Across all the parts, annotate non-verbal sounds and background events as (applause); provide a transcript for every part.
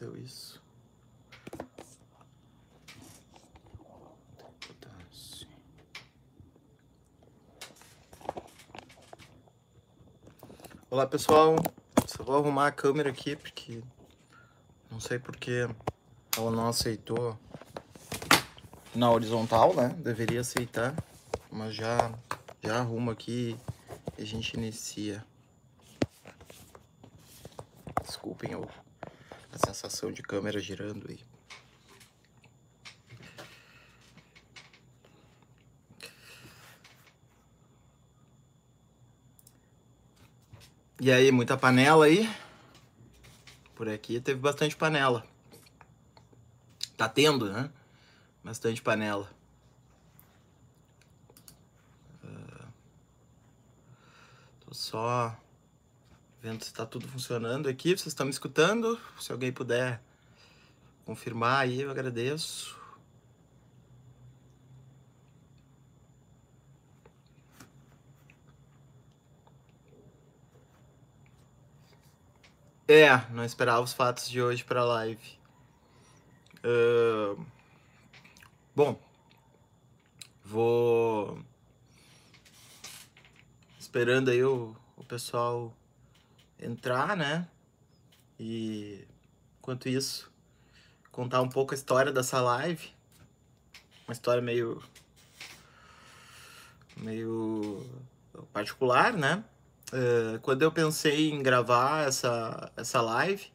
Aconteceu isso? Olá pessoal, só vou arrumar a câmera aqui porque não sei porque ela não aceitou na horizontal, né? Deveria aceitar, mas já já arrumo aqui e a gente inicia. Desculpem o, a sensação de câmera girando aí. E aí, muita panela aí? Por aqui teve bastante panela. Tá tendo, né? Bastante panela. Uh, tô só vendo se tá tudo funcionando aqui. Vocês estão me escutando? Se alguém puder confirmar aí, eu agradeço. É, não esperava os fatos de hoje para live. Uh, bom, vou esperando aí o, o pessoal entrar, né? E enquanto isso, contar um pouco a história dessa live. Uma história meio meio particular, né? Uh, quando eu pensei em gravar essa, essa live,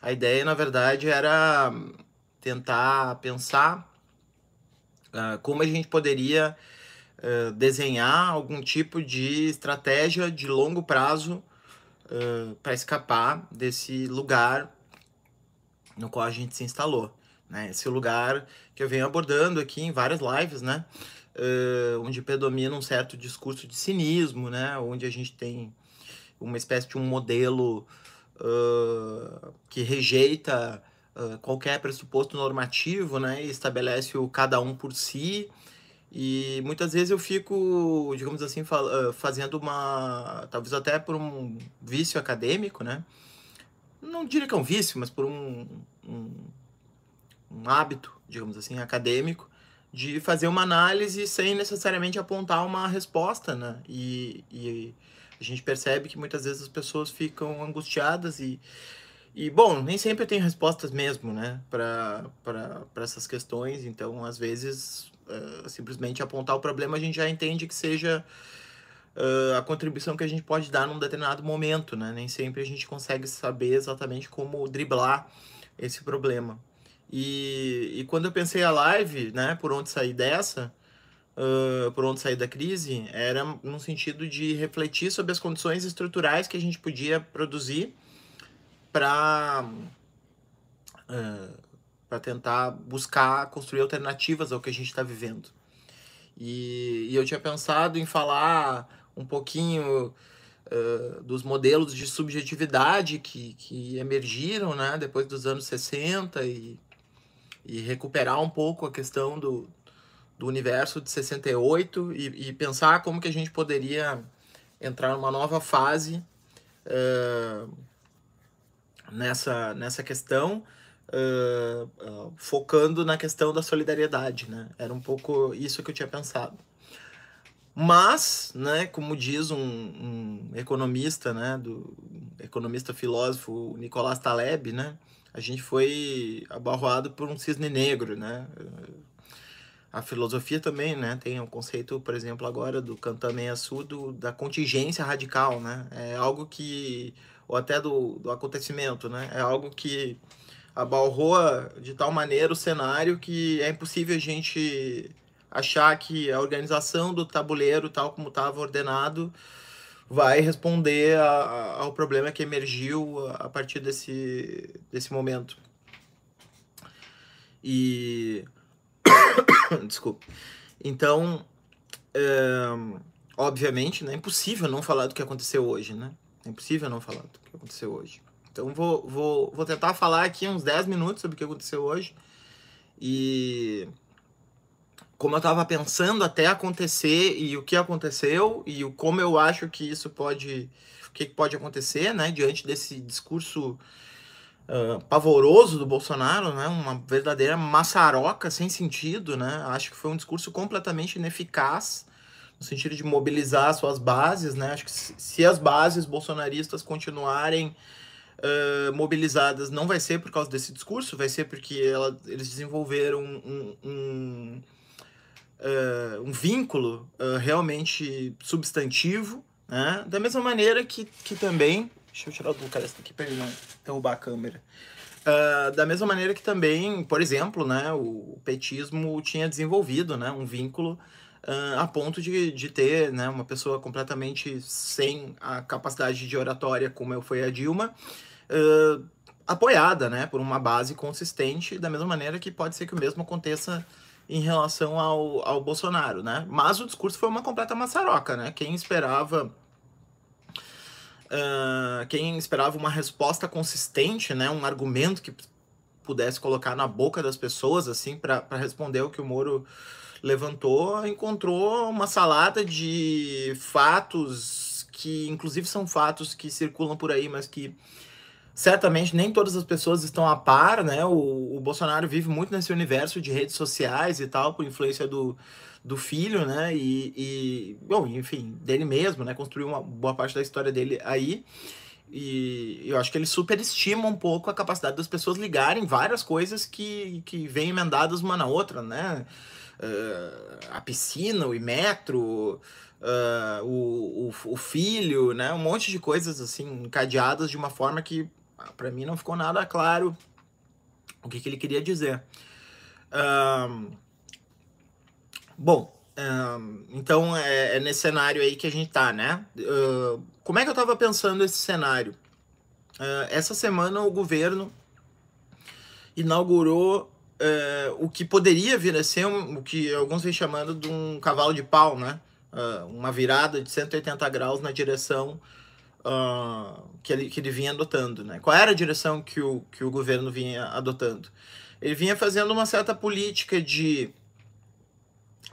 a ideia, na verdade, era tentar pensar uh, como a gente poderia uh, desenhar algum tipo de estratégia de longo prazo para escapar desse lugar no qual a gente se instalou. Né? Esse lugar que eu venho abordando aqui em várias lives, né? uh, onde predomina um certo discurso de cinismo, né? Onde a gente tem uma espécie de um modelo uh, que rejeita uh, qualquer pressuposto normativo, né? E estabelece o cada um por si. E muitas vezes eu fico, digamos assim, fazendo uma. talvez até por um vício acadêmico, né? Não diria que é um vício, mas por um, um, um hábito, digamos assim, acadêmico, de fazer uma análise sem necessariamente apontar uma resposta, né? E, e a gente percebe que muitas vezes as pessoas ficam angustiadas e, e bom, nem sempre tenho respostas mesmo, né, para essas questões. Então, às vezes, uh, simplesmente apontar o problema a gente já entende que seja uh, a contribuição que a gente pode dar num determinado momento, né? Nem sempre a gente consegue saber exatamente como driblar esse problema. E, e quando eu pensei a live, né, por onde sair dessa, uh, por onde sair da crise, era no sentido de refletir sobre as condições estruturais que a gente podia produzir para uh, para tentar buscar construir alternativas ao que a gente está vivendo. E, e, eu tinha pensado em falar um pouquinho uh, dos modelos de subjetividade que, que emergiram né, depois dos anos 60 e, e recuperar um pouco a questão do, do universo de 68 e, e pensar como que a gente poderia entrar numa nova fase uh, nessa, nessa questão, uh, uh, focando na questão da solidariedade, né? Era um pouco isso que eu tinha pensado. Mas, né, como diz um, um economista, né, do economista filósofo Nicolás Taleb, né, a gente foi abarroado por um cisne negro, né? A filosofia também, né? Tem um conceito, por exemplo, agora do Cantameia Sul, da contingência radical, né? É algo que, ou até do, do acontecimento, né? É algo que abarroa de tal maneira o cenário que é impossível a gente achar que a organização do tabuleiro, tal como estava ordenado, vai responder a, a, ao problema que emergiu a, partir desse, desse momento. E. (coughs) Desculpa. Então, é, obviamente, né, é impossível não falar do que aconteceu hoje, né? É impossível não falar do que aconteceu hoje. Então, vou, vou, vou tentar falar aqui uns 10 minutos sobre o que aconteceu hoje. E como eu estava pensando até acontecer e o que aconteceu e o como eu acho que isso pode o que pode acontecer, né, diante desse discurso uh, pavoroso do Bolsonaro, né? Uma verdadeira maçaroca sem sentido, né? Acho que foi um discurso completamente ineficaz no sentido de mobilizar suas bases, né? Acho que se as bases bolsonaristas continuarem uh, mobilizadas, não vai ser por causa desse discurso, vai ser porque ela, eles desenvolveram um, um, uh, um vínculo uh, realmente substantivo, né? Da mesma maneira que, que também Deixa eu tirar o cara daqui para ele não derrubar a câmera. Uh, da mesma maneira que também, por exemplo, né, o petismo tinha desenvolvido né, um vínculo uh, a ponto de, de ter né, uma pessoa completamente sem a capacidade de oratória, como foi a Dilma, uh, apoiada né, por uma base consistente, da mesma maneira que pode ser que o mesmo aconteça em relação ao, ao Bolsonaro. Né? Mas o discurso foi uma completa maçaroca. Né? Quem esperava uh, quem esperava uma resposta consistente, né, um argumento que pudesse colocar na boca das pessoas, assim, para responder o que o Moro levantou, encontrou uma salada de fatos que, inclusive, são fatos que circulam por aí, mas que certamente nem todas as pessoas estão a par, né? O, o Bolsonaro vive muito nesse universo de redes sociais e tal, por influência do, do filho, né? E, e, bom, enfim, dele mesmo, né? Construiu uma boa parte da história dele aí. E eu acho que ele superestima um pouco a capacidade das pessoas ligarem várias coisas que, que vêm emendadas uma na outra, né? Uh, a piscina, o metro, uh, o, o, o, filho, né? Um monte de coisas assim encadeadas de uma forma que para mim não ficou nada claro o que, que ele queria dizer. Uh, Bom, um, então é, é, nesse cenário aí que a gente tá, né? Uh, como é que eu tava pensando esse cenário? Uh, essa semana o governo inaugurou uh, o que poderia vir a ser um, o que alguns vêm chamando de um cavalo de pau, né? uma virada de 180 graus na direção que, ele, que ele vinha adotando, né? Qual era a direção que o, que o governo vinha adotando? Ele vinha fazendo uma certa política de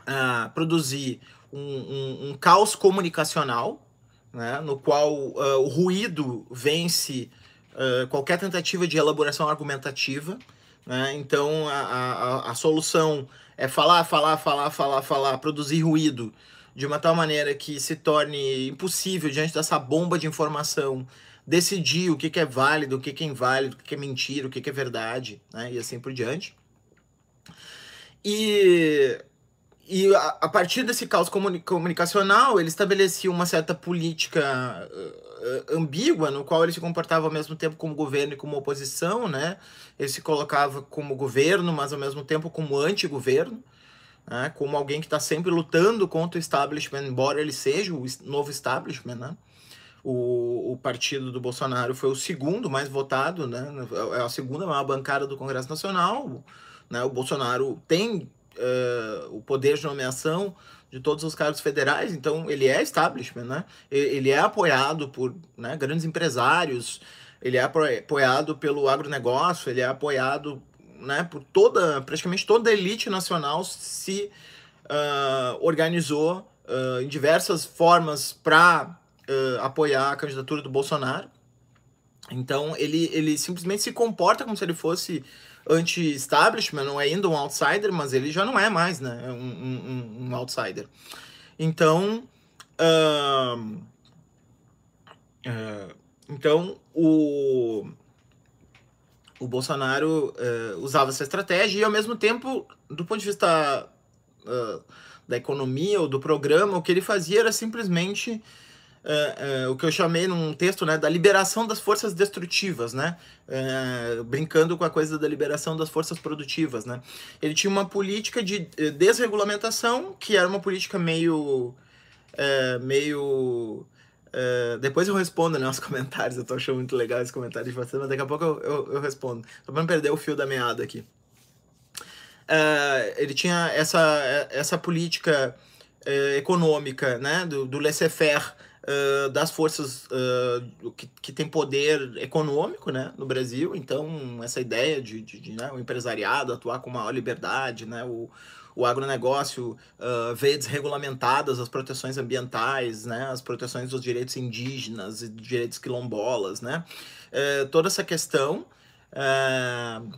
uh, produzir um, um, um, caos comunicacional, né, no qual uh, o ruído vence uh, qualquer tentativa de elaboração argumentativa. Né? Então, a, a, a solução é falar, falar, falar, falar, falar, produzir ruído de uma tal maneira que se torne impossível, diante dessa bomba de informação, decidir o que, que é válido, o que, que é inválido, o que, que é mentira, o que, que é verdade, né? e assim por diante. E e a, a, partir desse caos comuni comunicacional, ele estabelecia uma certa política uh, ambígua, no qual ele se comportava ao mesmo tempo como governo e como oposição, né? Ele se colocava como governo, mas ao mesmo tempo como anti-governo, né? como alguém que está sempre lutando contra o establishment, embora ele seja o novo establishment, né? O, o partido do Bolsonaro foi o segundo mais votado, né? É a segunda maior bancada do Congresso Nacional. Né? O Bolsonaro tem uh, o poder de nomeação de todos os cargos federais, então ele é establishment, né? Ele é apoiado por né, grandes empresários, ele é apoiado pelo agronegócio, ele é apoiado né, por toda, praticamente toda a elite nacional se uh, organizou uh, em diversas formas para uh, apoiar a candidatura do Bolsonaro. Então ele, ele simplesmente se comporta como se ele fosse anti-establishment, não é ainda um outsider, mas ele já não é mais, né? Um, um, um outsider. Então, uh, uh, então o, o Bolsonaro uh, usava essa estratégia e, ao mesmo tempo, do ponto de vista da economia ou do programa, o que ele fazia era simplesmente é, o que eu chamei num texto né, da liberação das forças destrutivas, né? Brincando com a coisa da liberação das forças produtivas. Né? Ele tinha uma política de desregulamentação, que era uma política meio. Meio. É, depois eu respondo né, os (laughs) comentários, eu tô achando muito legal esse comentário de vocês, mas daqui a pouco eu, eu, eu respondo. Só pra não perder o fio da meada aqui. É, ele tinha essa, essa política econômica né, do, do laissez-faire uh, das forças uh, que, que tem poder econômico né, no Brasil. Então, essa ideia de, de, de né, o empresariado atuar com maior liberdade, né, o, o agronegócio uh, ver desregulamentadas as proteções ambientais, né, as proteções dos direitos indígenas e direitos quilombolas, né, uh, toda essa questão Uh,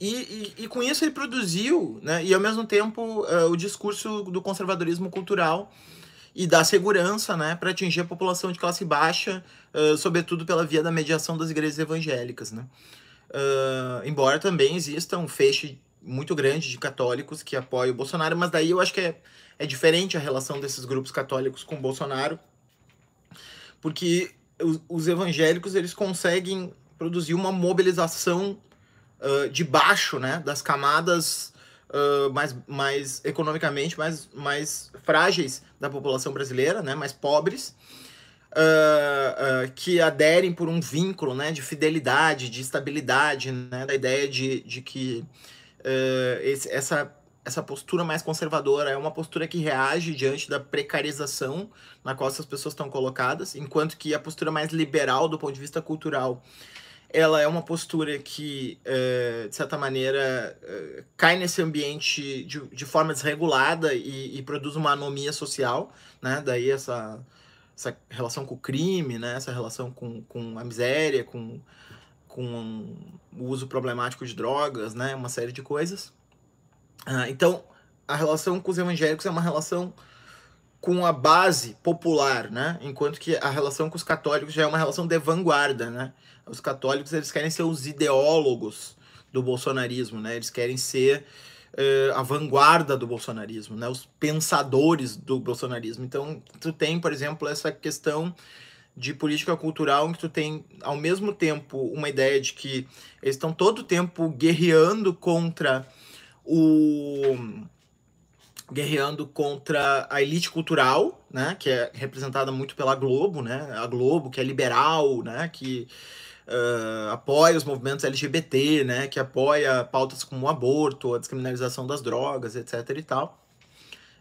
e, e, e, com isso ele produziu, né, e ao mesmo tempo, o discurso do conservadorismo cultural e da segurança né, para atingir a população de classe baixa, uh, sobretudo pela via da mediação das igrejas evangélicas. Né? Uh, embora também exista um feixe muito grande de católicos que apoiam o Bolsonaro, mas daí eu acho que é, é diferente a relação desses grupos católicos com o Bolsonaro, porque os, os evangélicos eles conseguem produzir uma mobilização uh, de baixo, né, das camadas uh, mais, mais economicamente mais, mais frágeis da população brasileira, né, mais pobres, uh, que aderem por um vínculo, né, de fidelidade, de estabilidade, né, da ideia de, de que esse, essa essa postura mais conservadora é uma postura que reage diante da precarização na qual essas pessoas estão colocadas, enquanto que a postura mais liberal do ponto de vista cultural ela é uma postura que, uh, de certa maneira, uh, cai nesse ambiente de, forma desregulada e, produz uma anomia social, né? Daí essa, essa relação com o crime, né? Essa relação com, com a miséria, com, com o uso problemático de drogas, né? Uma série de coisas. Uh, então, a relação com os evangélicos é uma relação com a base popular, né? Enquanto que a relação com os católicos já é uma relação de vanguarda, né? Os católicos eles querem ser os ideólogos do bolsonarismo, né? Eles querem ser uh, a vanguarda do bolsonarismo, né? Os pensadores do bolsonarismo. Então, tu tem, por exemplo, essa questão de política cultural em que tu tem, ao mesmo tempo, uma ideia de que eles estão todo o tempo guerreando contra o guerreando contra a elite cultural, né, que é representada muito pela Globo, né, a Globo que é liberal, né, que uh, apoia os movimentos LGBT, né, que apoia pautas como o aborto, a descriminalização das drogas, etc e tal.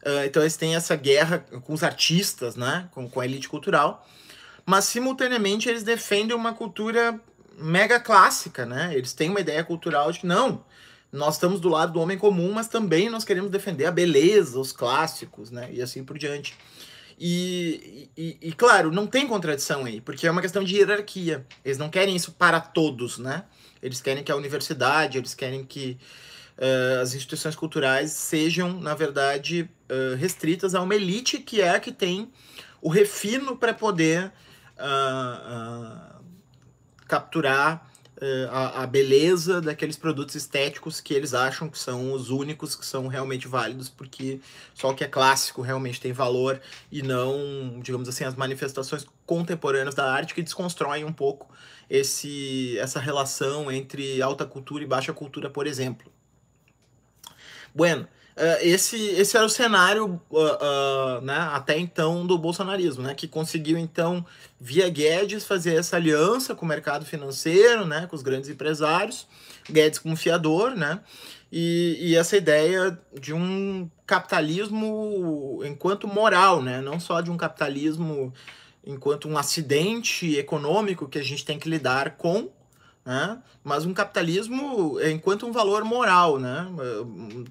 Uh, então eles têm essa guerra com os artistas, né, com, com a elite cultural, mas simultaneamente eles defendem uma cultura mega clássica, né, eles têm uma ideia cultural de que não, nós estamos do lado do homem comum, mas também nós queremos defender a beleza, os clássicos, né? E assim por diante. E, e, e, claro, não tem contradição aí, porque é uma questão de hierarquia. Eles não querem isso para todos, né? Eles querem que a universidade, eles querem que uh, as instituições culturais sejam, na verdade, uh, restritas a uma elite que é a que tem o refino para poder uh, capturar eh, a, a, beleza daqueles produtos estéticos que eles acham que são os únicos que são realmente válidos, porque só o que é clássico realmente tem valor e não, digamos assim, as manifestações contemporâneas da arte que desconstroem um pouco esse, essa relação entre alta cultura e baixa cultura, por exemplo. Bueno, Uh, esse, esse era o cenário uh, uh, né, até então do bolsonarismo, né, que conseguiu então via Guedes fazer essa aliança com o mercado financeiro, né, com os grandes empresários, Guedes como fiador, né, e, e essa ideia de um capitalismo enquanto moral, né, não só de um capitalismo enquanto um acidente econômico que a gente tem que lidar com, né? mas um capitalismo enquanto um valor moral, né?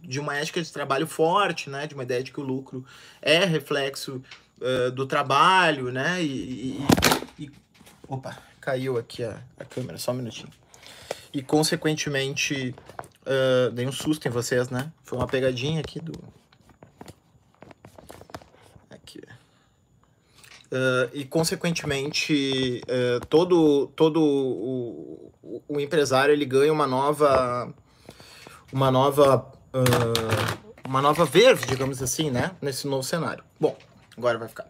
de uma ética de trabalho forte, né? de uma ideia de que o lucro é reflexo uh, do trabalho, né? E, e, e, Opa, caiu aqui a, a câmera, só um minutinho. E, consequentemente, uh, dei um susto em vocês, né? Foi uma pegadinha aqui do... Uh, e, consequentemente, uh, todo, todo o, o, o, empresário ele ganha uma nova. Uma nova. Uh, uma nova verve, digamos assim, né? Nesse novo cenário. Bom, agora vai ficar.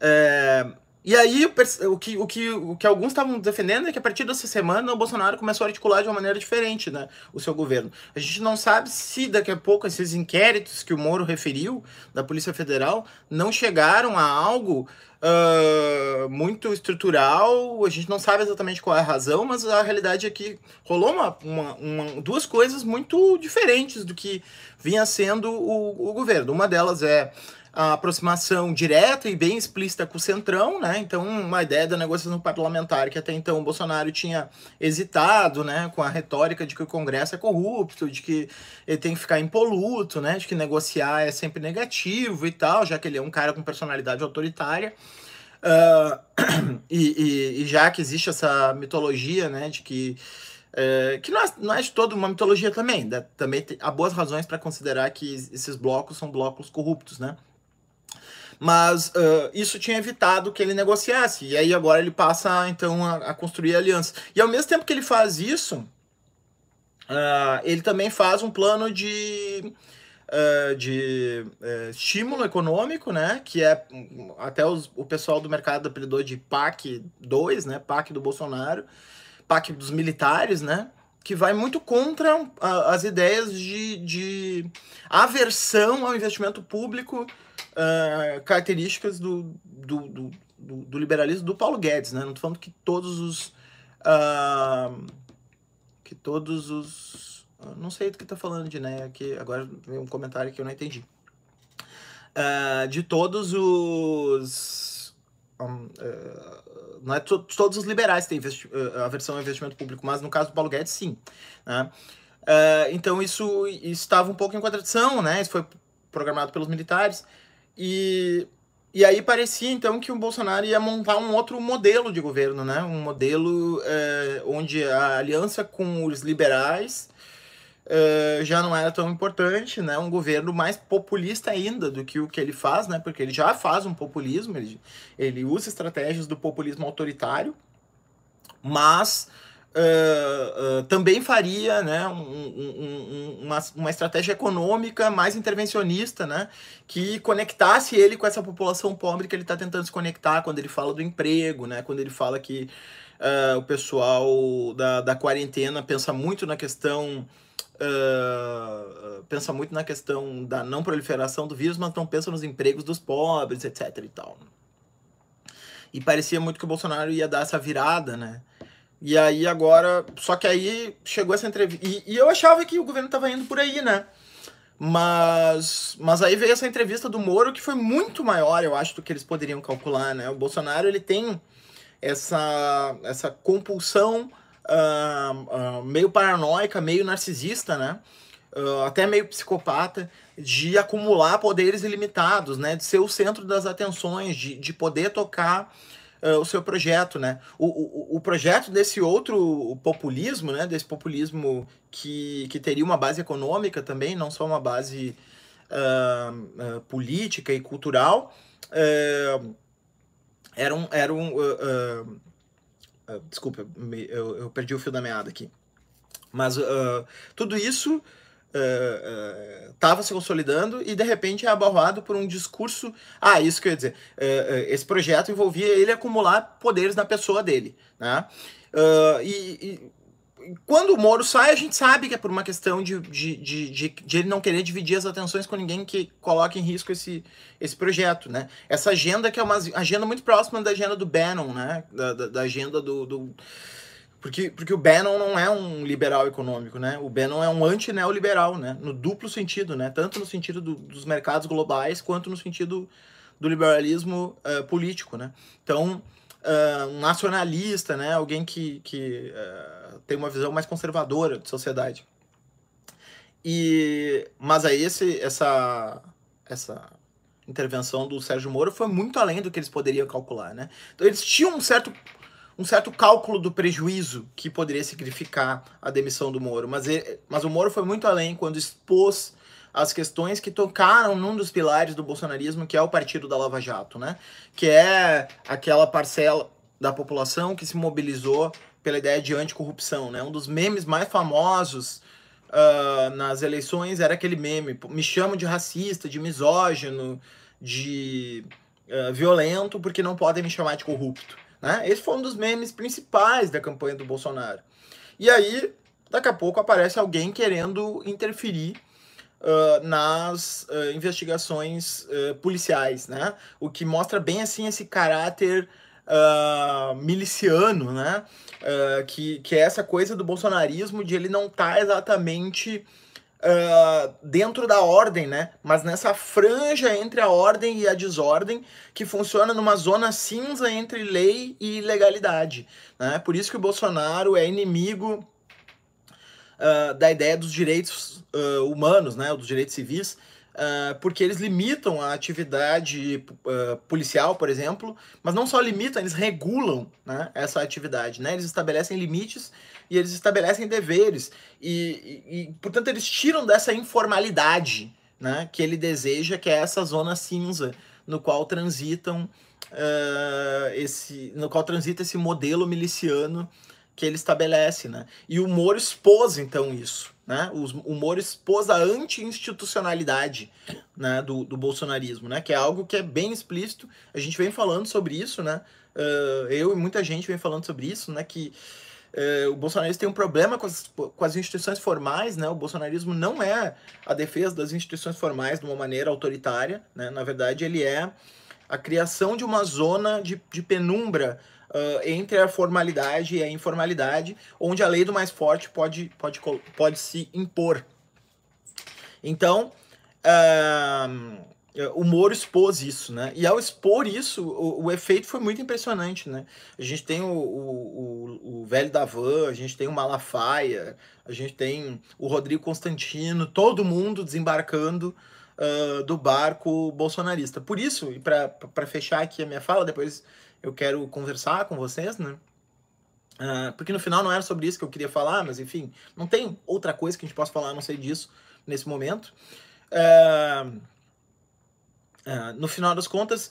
É, e aí, o que, o que, o que alguns estavam defendendo é que a partir dessa semana o Bolsonaro começou a articular de uma maneira diferente né, o seu governo. A gente não sabe se daqui a pouco esses inquéritos que o Moro referiu da Polícia Federal não chegaram a algo uh, muito estrutural. A gente não sabe exatamente qual é a razão, mas a realidade é que rolou uma, uma, uma duas coisas muito diferentes do que vinha sendo o, o governo. Uma delas é a aproximação direta e bem explícita com o Centrão, né? Então, uma ideia da negociação parlamentar que até então o Bolsonaro tinha hesitado, né? Com a retórica de que o Congresso é corrupto, de que ele tem que ficar impoluto, né? De que negociar é sempre negativo e tal, já que ele é um cara com personalidade autoritária. Uh, (clears throat) e, e, e, já que existe essa mitologia, né, de que é, que não é, não é de toda uma mitologia também, também há boas razões para considerar que esses blocos são blocos corruptos, né? Mas uh, isso tinha evitado que ele negociasse. E aí agora ele passa, então, a, a construir alianças. E ao mesmo tempo que ele faz isso, uh, ele também faz um plano de, uh, de estímulo econômico, né? Que é até os, o pessoal do mercado apelidou de PAC 2, né? PAC do Bolsonaro, PAC dos militares, né? que vai muito contra as ideias de, de aversão ao investimento público uh, características do, do, do, do, liberalismo do Paulo Guedes, né? Não tô falando que todos os. Uh, que todos os. Uh, não sei do que tá falando de né? Aqui, agora veio um comentário que eu não entendi. de todos os. Um, não é to todos os liberais têm a versão investimento público, mas no caso do Paulo Guedes, sim. Né? então isso, isso estava um pouco em contradição, né? Isso foi programado pelos militares. E, e aí parecia então que o Bolsonaro ia montar um outro modelo de governo, né? Um modelo é, onde a aliança com os liberais é, já não era tão importante, né? Um governo mais populista ainda do que o que ele faz, né? Porque ele já faz um populismo, ele, ele usa estratégias do populismo autoritário, mas Uh, uh, também faria né, um, um, uma, uma estratégia econômica mais intervencionista, né, que conectasse ele com essa população pobre que ele está tentando se conectar quando ele fala do emprego, né, quando ele fala que uh, o pessoal da, da quarentena pensa muito na questão pensa muito na questão da não proliferação do vírus, mas não pensa nos empregos dos pobres, etc. e tal. E parecia muito que o Bolsonaro ia dar essa virada, né? E aí agora. Só que aí chegou essa entrevista. E, e eu achava que o governo estava indo por aí, né? Mas, mas aí veio essa entrevista do Moro que foi muito maior, eu acho, do que eles poderiam calcular, né? O Bolsonaro ele tem essa, essa compulsão uh, uh, meio paranoica, meio narcisista, né? Uh, até meio psicopata, de acumular poderes ilimitados, né? De ser o centro das atenções, de, de poder tocar uh, o seu projeto, né? O, o, o projeto desse outro populismo, né? Desse populismo que, que teria uma base econômica também, não só uma base uh, uh, política e cultural, era um... Era um desculpa, eu, eu perdi o fio da meada aqui. Mas tudo isso estava uh, uh, se consolidando e de repente é abalroado por um discurso. Ah, isso que eu ia dizer. Uh, esse projeto envolvia ele acumular poderes na pessoa dele. Né? E, e, quando o Moro sai, a gente sabe que é por uma questão de, de, de, de, de ele não querer dividir as atenções com ninguém que coloque em risco esse, esse projeto. Né? Essa agenda que é uma agenda muito próxima da agenda do Bannon, né? da, da, da agenda do, do porque, porque o Bannon não é um liberal econômico, né? O Bannon é um anti-neoliberal, né? No duplo sentido, né? Tanto no sentido do, dos mercados globais, quanto no sentido do liberalismo uh, político, né? Então, uh, um nacionalista, né? Alguém que, que uh, tem uma visão mais conservadora de sociedade. E, mas aí esse, essa, essa intervenção do Sérgio Moro foi muito além do que eles poderiam calcular, né? Então eles tinham um certo um certo cálculo do prejuízo que poderia significar a demissão do Moro. Mas, mas o Moro foi muito além quando expôs as questões que tocaram num dos pilares do bolsonarismo, que é o Partido da Lava Jato, né? Que é aquela parcela da população que se mobilizou pela ideia de anticorrupção, né? Um dos memes mais famosos uh, nas eleições era aquele meme, me chamo de racista, de misógino, de uh, violento, porque não podem me chamar de corrupto. Né? Esse foi um dos memes principais da campanha do Bolsonaro. E aí, daqui a pouco, aparece alguém querendo interferir uh, nas uh, investigações uh, policiais, né? O que mostra bem, assim, esse caráter miliciano, né? que, que é essa coisa do bolsonarismo de ele não tá exatamente uh, dentro da ordem, né? Mas nessa franja entre a ordem e a desordem, que funciona numa zona cinza entre lei e ilegalidade. Né? Por isso que o Bolsonaro é inimigo uh, da ideia dos direitos uh, humanos, né? Dos direitos civis. Uh, porque eles limitam a atividade uh, policial, por exemplo, mas não só limitam, eles regulam né, essa atividade. Né? Eles estabelecem limites e eles estabelecem deveres. E, e, e, portanto, eles tiram dessa informalidade né, que ele deseja, que é essa zona cinza no qual transitam uh, esse, no qual transita esse modelo miliciano que ele estabelece, né? E o Moro expôs então isso, né? O, Moro expôs a anti-institucionalidade né, do, do bolsonarismo, né? Que é algo que é bem explícito. A gente vem falando sobre isso, né? Uh, eu e muita gente vem falando sobre isso, né? Que uh, o bolsonarismo tem um problema com as, com as instituições formais, né? O bolsonarismo não é a defesa das instituições formais de uma maneira autoritária, né? Na verdade, ele é a criação de uma zona de, de penumbra uh, entre a formalidade e a informalidade, onde a lei do mais forte pode, pode, pode se impor. Então, uh, o Moro expôs isso, né? E ao expor isso, o, o, efeito foi muito impressionante, né? A gente tem o, o, o, velho Davan, a gente tem o Malafaia, a gente tem o Rodrigo Constantino, todo mundo desembarcando uh, do barco bolsonarista. Por isso, e para fechar aqui a minha fala, depois eu quero conversar com vocês, né? Uh, porque no final não era sobre isso que eu queria falar, mas enfim, não tem outra coisa que a gente possa falar a não ser disso nesse momento. Uh, uh, no final das contas,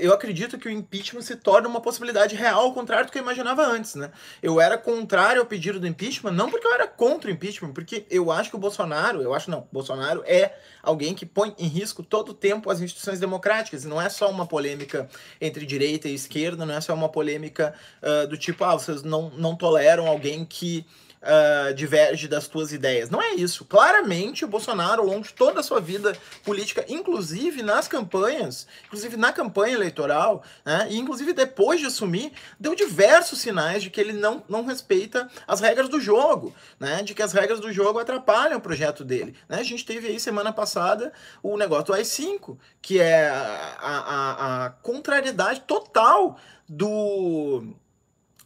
eu acredito que o impeachment se torna uma possibilidade real, ao contrário do que eu imaginava antes, né? Eu era contrário ao pedido do impeachment, não porque eu era contra o impeachment, porque eu acho que o Bolsonaro, eu acho não, Bolsonaro é alguém que põe em risco todo o tempo as instituições democráticas, e não é só uma polêmica entre direita e esquerda, não é só uma polêmica uh, do tipo, ah, vocês não, não toleram alguém que uh, diverge das tuas ideias. Não é isso. Claramente, o Bolsonaro, ao longo de toda a sua vida política, inclusive nas campanhas, inclusive na campanha eleitoral, né, e inclusive depois de assumir, deu diversos sinais de que ele não, não respeita as regras do jogo, né, de que as regras do jogo atrapalham o projeto dele. Né? A gente teve aí semana passada o negócio do AI-5, que é a, a, a contrariedade total do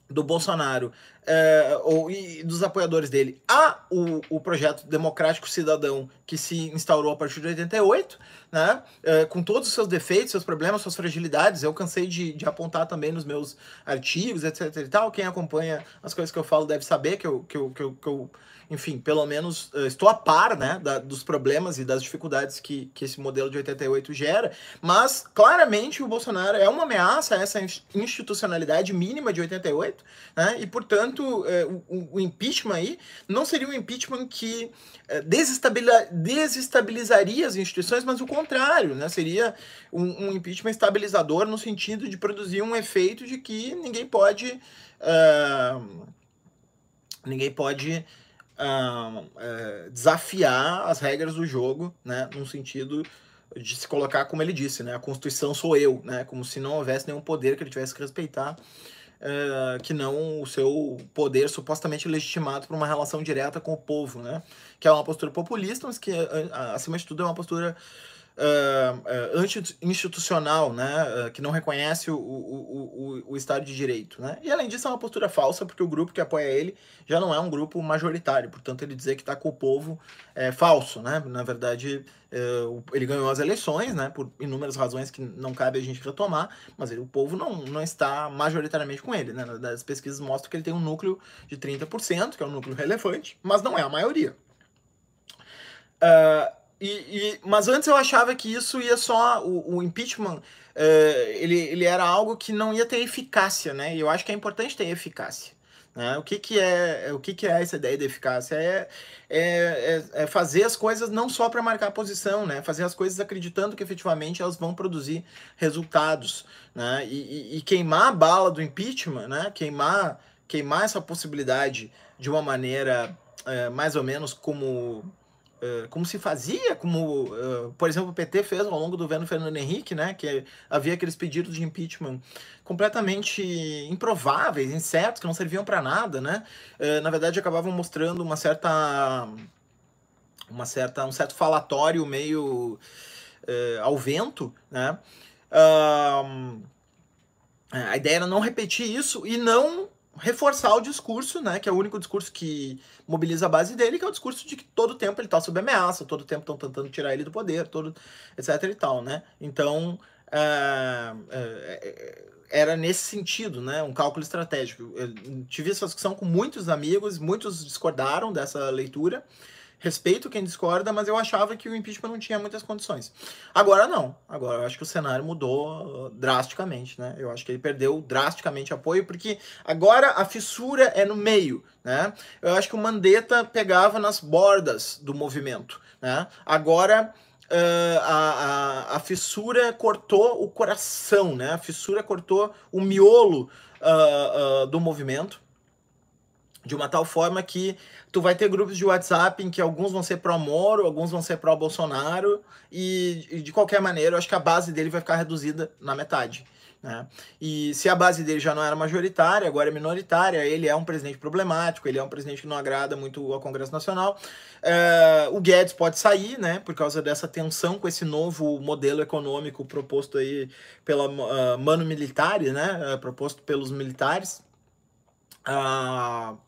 do Bolsonaro é, ou, e dos apoiadores dele a o, o projeto democrático cidadão que se instaurou a partir de 88, né, é, com todos os seus defeitos, seus problemas, suas fragilidades, eu cansei de, de, apontar também nos meus artigos, etc e tal, quem acompanha as coisas que eu falo deve saber que eu, que eu, que eu, que eu enfim, pelo menos uh, estou a par né, da, dos problemas e das dificuldades que, que esse modelo de 88 gera, mas claramente o Bolsonaro é uma ameaça a essa institucionalidade mínima de 88, né, e portanto uh, o, o, impeachment aí não seria um impeachment que uh, desestabilizaria as instituições, mas o contrário, né, seria um, um, impeachment estabilizador no sentido de produzir um efeito de que ninguém pode. ninguém pode uh, desafiar as regras do jogo, né, num sentido de se colocar como ele disse, né, a Constituição sou eu, né, como se não houvesse nenhum poder que ele tivesse que respeitar, uh, que não o seu poder supostamente legitimado por uma relação direta com o povo, né, que é uma postura populista, mas que acima de tudo é uma postura uh, uh, anti-institucional, né, uh, que não reconhece o, o, o, o Estado de Direito. Né? E além disso é uma postura falsa, porque o grupo que apoia ele já não é um grupo majoritário, portanto ele dizer que está com o povo é falso. Né? Na verdade, ele ganhou as eleições, né, por inúmeras razões que não cabe a gente retomar, mas ele, o povo não, não está majoritariamente com ele. Né? As pesquisas mostram que ele tem um núcleo de 30%, que é um núcleo relevante, mas não é a maioria. Uh, e, e, mas antes eu achava que isso ia só. O, o impeachment uh, ele, ele era algo que não ia ter eficácia, né? E eu acho que é importante ter eficácia. Né? O, que, que, é, o que, que é essa ideia de eficácia? É, é, é, é fazer as coisas não só para marcar posição, né? Fazer as coisas acreditando que efetivamente elas vão produzir resultados. Né? E, e, e queimar a bala do impeachment, né? queimar, queimar essa possibilidade de uma maneira é, mais ou menos como como se fazia, como, uh, por exemplo, o PT fez ao longo do governo Fernando Henrique, né, que havia aqueles pedidos de impeachment completamente improváveis, incertos, que não serviam para nada, né, uh, na verdade acabavam mostrando uma certa, uma certa, um certo falatório meio ao vento, né, a ideia era não repetir isso e não reforçar o discurso, né, que é o único discurso que mobiliza a base dele, que é o discurso de que todo tempo ele está sob ameaça, todo tempo estão tentando tirar ele do poder, todo, etc e tal, né? Então, é, é, era nesse sentido, né, um cálculo estratégico. Eu tive essa discussão com muitos amigos, muitos discordaram dessa leitura, respeito quem discorda, mas eu achava que o impeachment não tinha muitas condições. Agora não. Agora eu acho que o cenário mudou uh, drasticamente, né? Eu acho que ele perdeu drasticamente apoio, porque agora a fissura é no meio, né? Eu acho que o Mandetta pegava nas bordas do movimento, né? Agora Uh, a, a, a, fissura cortou o coração, né? A fissura cortou o miolo uh, uh, do movimento de uma tal forma que tu vai ter grupos de WhatsApp em que alguns vão ser pró-Moro, alguns vão ser pró-Bolsonaro, e, e, de qualquer maneira eu acho que a base dele vai ficar reduzida na metade. Né? E se a base dele já não era majoritária, agora é minoritária, ele é um presidente problemático, ele é um presidente que não agrada muito ao Congresso Nacional. Uh, o Guedes pode sair, né, por causa dessa tensão com esse novo modelo econômico proposto aí pela uh, Mano Militare, né, uh, proposto pelos militares. Uh,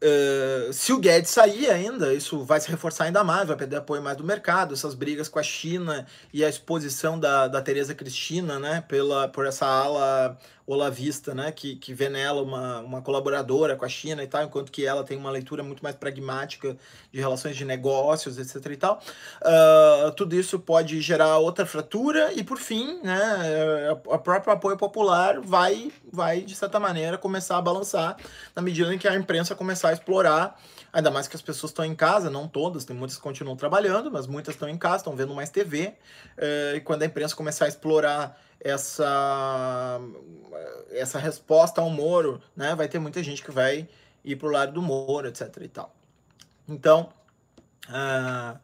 Uh, se o Guedes sair ainda, isso vai se reforçar ainda mais, vai perder apoio mais do mercado, essas brigas com a China e a exposição da, da Tereza Cristina, né, pela, por essa ala olavista, né, que, que vê nela uma, uma colaboradora com a China e tal, enquanto que ela tem uma leitura muito mais pragmática de relações de negócios, etc e tal. Uh, tudo isso pode gerar outra fratura e, por fim, né, o próprio apoio popular vai, vai, de certa maneira, começar a balançar na medida em que a imprensa começar a explorar Ainda mais que as pessoas estão em casa, não todas, tem muitas que continuam trabalhando, mas muitas estão em casa, estão vendo mais TV. Eh, e quando a imprensa começar a explorar essa, essa resposta ao Moro, né, vai ter muita gente que vai ir para o lado do Moro, etc. e tal. Então, uh,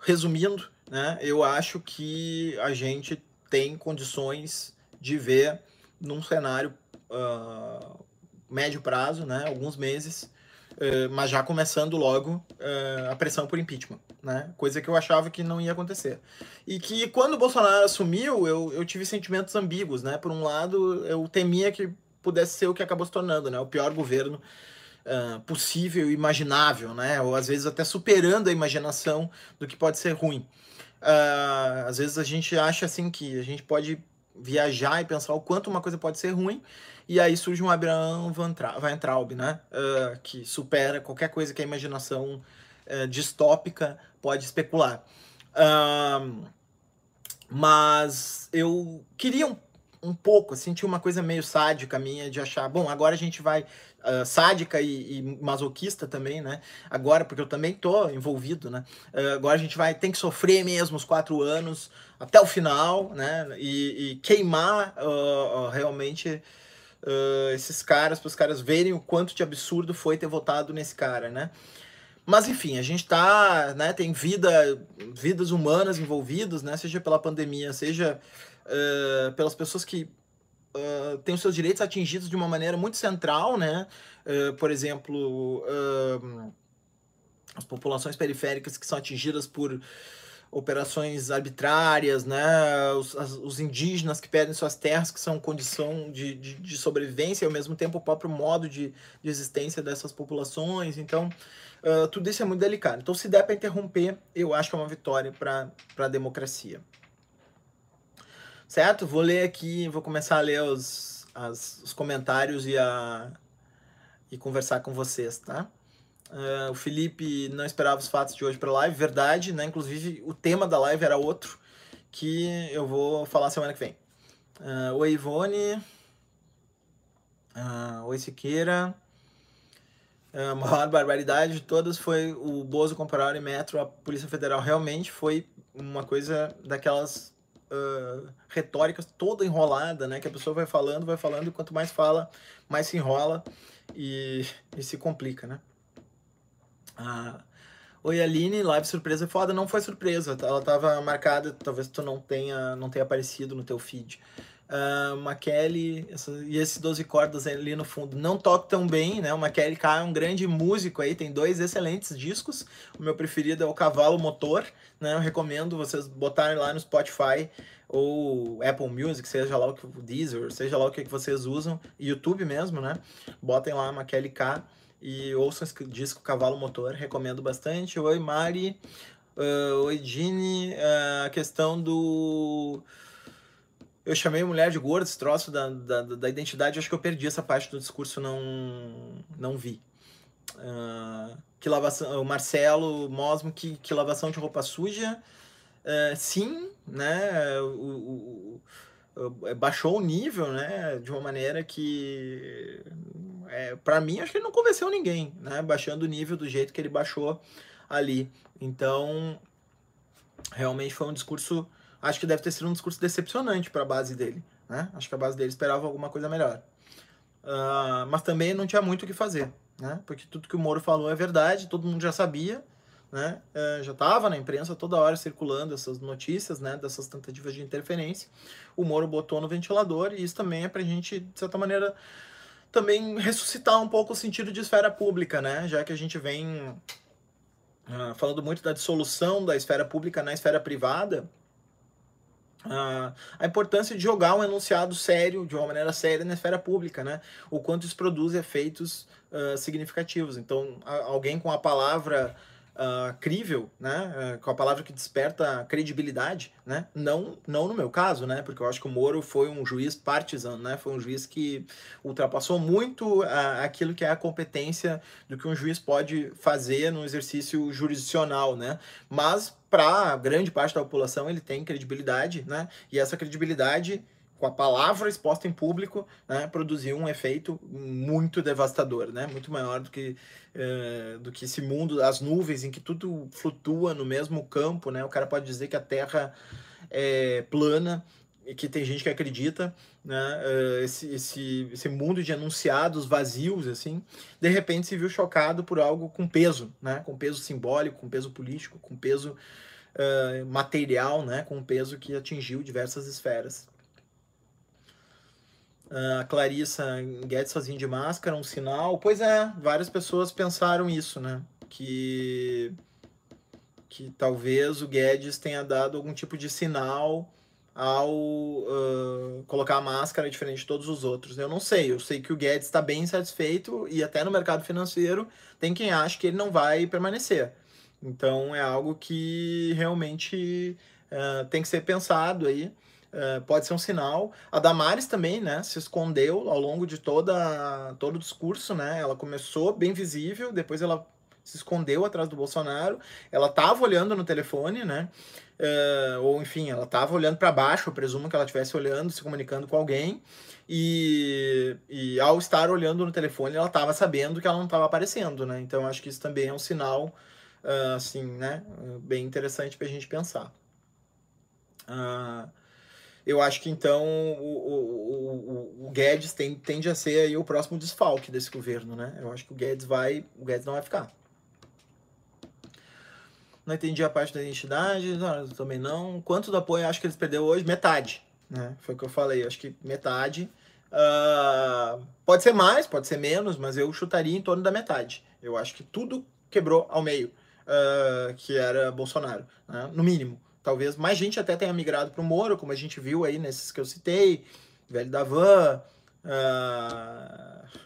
resumindo, né, eu acho que a gente tem condições de ver num cenário uh, médio prazo, né, alguns meses, uh, mas já começando logo a pressão por impeachment né? Coisa que eu achava que não ia acontecer. E que quando o Bolsonaro assumiu, eu, eu tive sentimentos ambíguos, né? Por um lado, eu temia que pudesse ser o que acabou se tornando, né? O pior governo uh, possível, imaginável, né? Ou às vezes até superando a imaginação do que pode ser ruim. Uh, às vezes a gente acha assim que a gente pode viajar e pensar o quanto uma coisa pode ser ruim, e aí surge um Abraham Weintraub, né? Uh, que supera qualquer coisa que a imaginação uh, distópica pode especular. Um, mas eu queria um, um pouco, assim, tinha uma coisa meio sádica minha de achar, bom, agora a gente vai. Uh, sádica e, e, masoquista também, né? Agora, porque eu também tô envolvido, né? Uh, agora a gente vai tem que sofrer mesmo os quatro anos até o final, né? E, e queimar uh, realmente esses caras para os caras verem o quanto de absurdo foi ter votado nesse cara, né? Mas enfim, a gente tá, né, tem vida, vidas humanas envolvidas, né, seja pela pandemia, seja uh, pelas pessoas que uh, têm os seus direitos atingidos de uma maneira muito central, né, uh, por exemplo, as populações periféricas que são atingidas por operações arbitrárias, né, os, as, os indígenas que perdem suas terras, que são condição de, de, de sobrevivência e ao mesmo tempo o próprio modo de, de existência dessas populações, então Uh, tudo isso é muito delicado. Então, se der para interromper, eu acho que é uma vitória para a democracia. Certo? Vou ler aqui, vou começar a ler os, as, os comentários e, a, e conversar com vocês, tá? Uh, o Felipe não esperava os fatos de hoje para live, verdade, né? Inclusive, o tema da live era outro, que eu vou falar semana que vem. Uh, oi, Ivone. Uh, oi, Siqueira. A maior barbaridade de todas foi o Bozo comparar o metro à Polícia Federal. Realmente foi uma coisa daquelas uh, retóricas toda enrolada, né? Que a pessoa vai falando, vai falando, e quanto mais fala, mais se enrola e, e se complica, né? Ah, Oi, Aline, live surpresa foda. Não foi surpresa, ela tava marcada, talvez tu não tenha, não tenha aparecido no teu feed. Uh, Kelly e esses 12 cordas ali no fundo não toca tão bem, né? Uma Kelly K é um grande músico aí, tem dois excelentes discos. O meu preferido é o Cavalo Motor, né? Eu recomendo vocês botarem lá no Spotify ou Apple Music, seja lá o que o Deezer, seja lá o que vocês usam, YouTube mesmo, né? Botem lá Maquele K e ouçam esse disco Cavalo Motor, recomendo bastante. Oi, Mari. Uh, oi, Dini. Uh, a questão do. Eu chamei mulher de gorda, esse troço da, da, da identidade, acho que eu perdi essa parte do discurso, não, não vi. Uh, que lavação, o Marcelo Mosmo, que, que lavação de roupa suja. Uh, sim, né? O, o, o, baixou o nível, né? De uma maneira que, é, para mim, acho que ele não convenceu ninguém, né? Baixando o nível do jeito que ele baixou ali. Então, realmente foi um discurso. Acho que deve ter sido um discurso decepcionante para a base dele, né? Acho que a base dele esperava alguma coisa melhor. Uh, mas também não tinha muito o que fazer, né? Porque tudo que o Moro falou é verdade, todo mundo já sabia, né? Uh, já estava na imprensa toda hora circulando essas notícias, né? Dessas tentativas de interferência. O Moro botou no ventilador e isso também é para a gente, de certa maneira, também ressuscitar um pouco o sentido de esfera pública, né? Já que a gente vem uh, falando muito da dissolução da esfera pública na esfera privada, Uh, a importância de jogar um enunciado sério, de uma maneira séria, na esfera pública, né? O quanto isso produz efeitos uh, significativos. Então, alguém com a palavra uh, crível, né? Uh, com a palavra que desperta credibilidade, né? Não, não no meu caso, né? Porque eu acho que o Moro foi um juiz partisan, né? Foi um juiz que ultrapassou muito uh, aquilo que é a competência do que um juiz pode fazer no exercício jurisdicional, né? Mas para grande parte da população ele tem credibilidade, né? E essa credibilidade com a palavra exposta em público, né, produziu um efeito muito devastador, né, muito maior do que, uh, do que esse mundo, as nuvens em que tudo flutua no mesmo campo, né, o cara pode dizer que a Terra é plana e que tem gente que acredita, né, uh, esse, esse, esse mundo de enunciados vazios, assim, de repente se viu chocado por algo com peso, né, com peso simbólico, com peso político, com peso uh, material, né, com peso que atingiu diversas esferas. A Clarissa Guedes sozinho de máscara, um sinal. Pois é, várias pessoas pensaram isso, né? Que, que talvez o Guedes tenha dado algum tipo de sinal ao uh, colocar a máscara diferente de todos os outros. Eu não sei, eu sei que o Guedes está bem satisfeito e até no mercado financeiro tem quem acha que ele não vai permanecer. Então é algo que realmente uh, tem que ser pensado aí. Uh, pode ser um sinal. A Damares também, né, se escondeu ao longo de toda, todo o discurso, né? Ela começou bem visível, depois ela se escondeu atrás do Bolsonaro. Ela estava olhando no telefone, né? Uh, ou enfim, ela estava olhando para baixo, eu presumo que ela estivesse olhando, se comunicando com alguém. E, e ao estar olhando no telefone, ela estava sabendo que ela não estava aparecendo, né? Então acho que isso também é um sinal, uh, assim, né? Bem interessante para a gente pensar. Uh, eu acho que então o, o, o, o Guedes tem, tende a ser aí o próximo desfalque desse governo, né? Eu acho que o Guedes vai, o Guedes não vai ficar. Não entendi a parte da identidade, não, também não. Quanto do apoio acho que eles perderam hoje? Metade, né? Foi o que eu falei, acho que metade. Uh, pode ser mais, pode ser menos, mas eu chutaria em torno da metade. Eu acho que tudo quebrou ao meio, uh, que era Bolsonaro, né? no mínimo. Talvez mais gente até tenha migrado para o Moro, como a gente viu aí nesses que eu citei, Velho da Van, uh,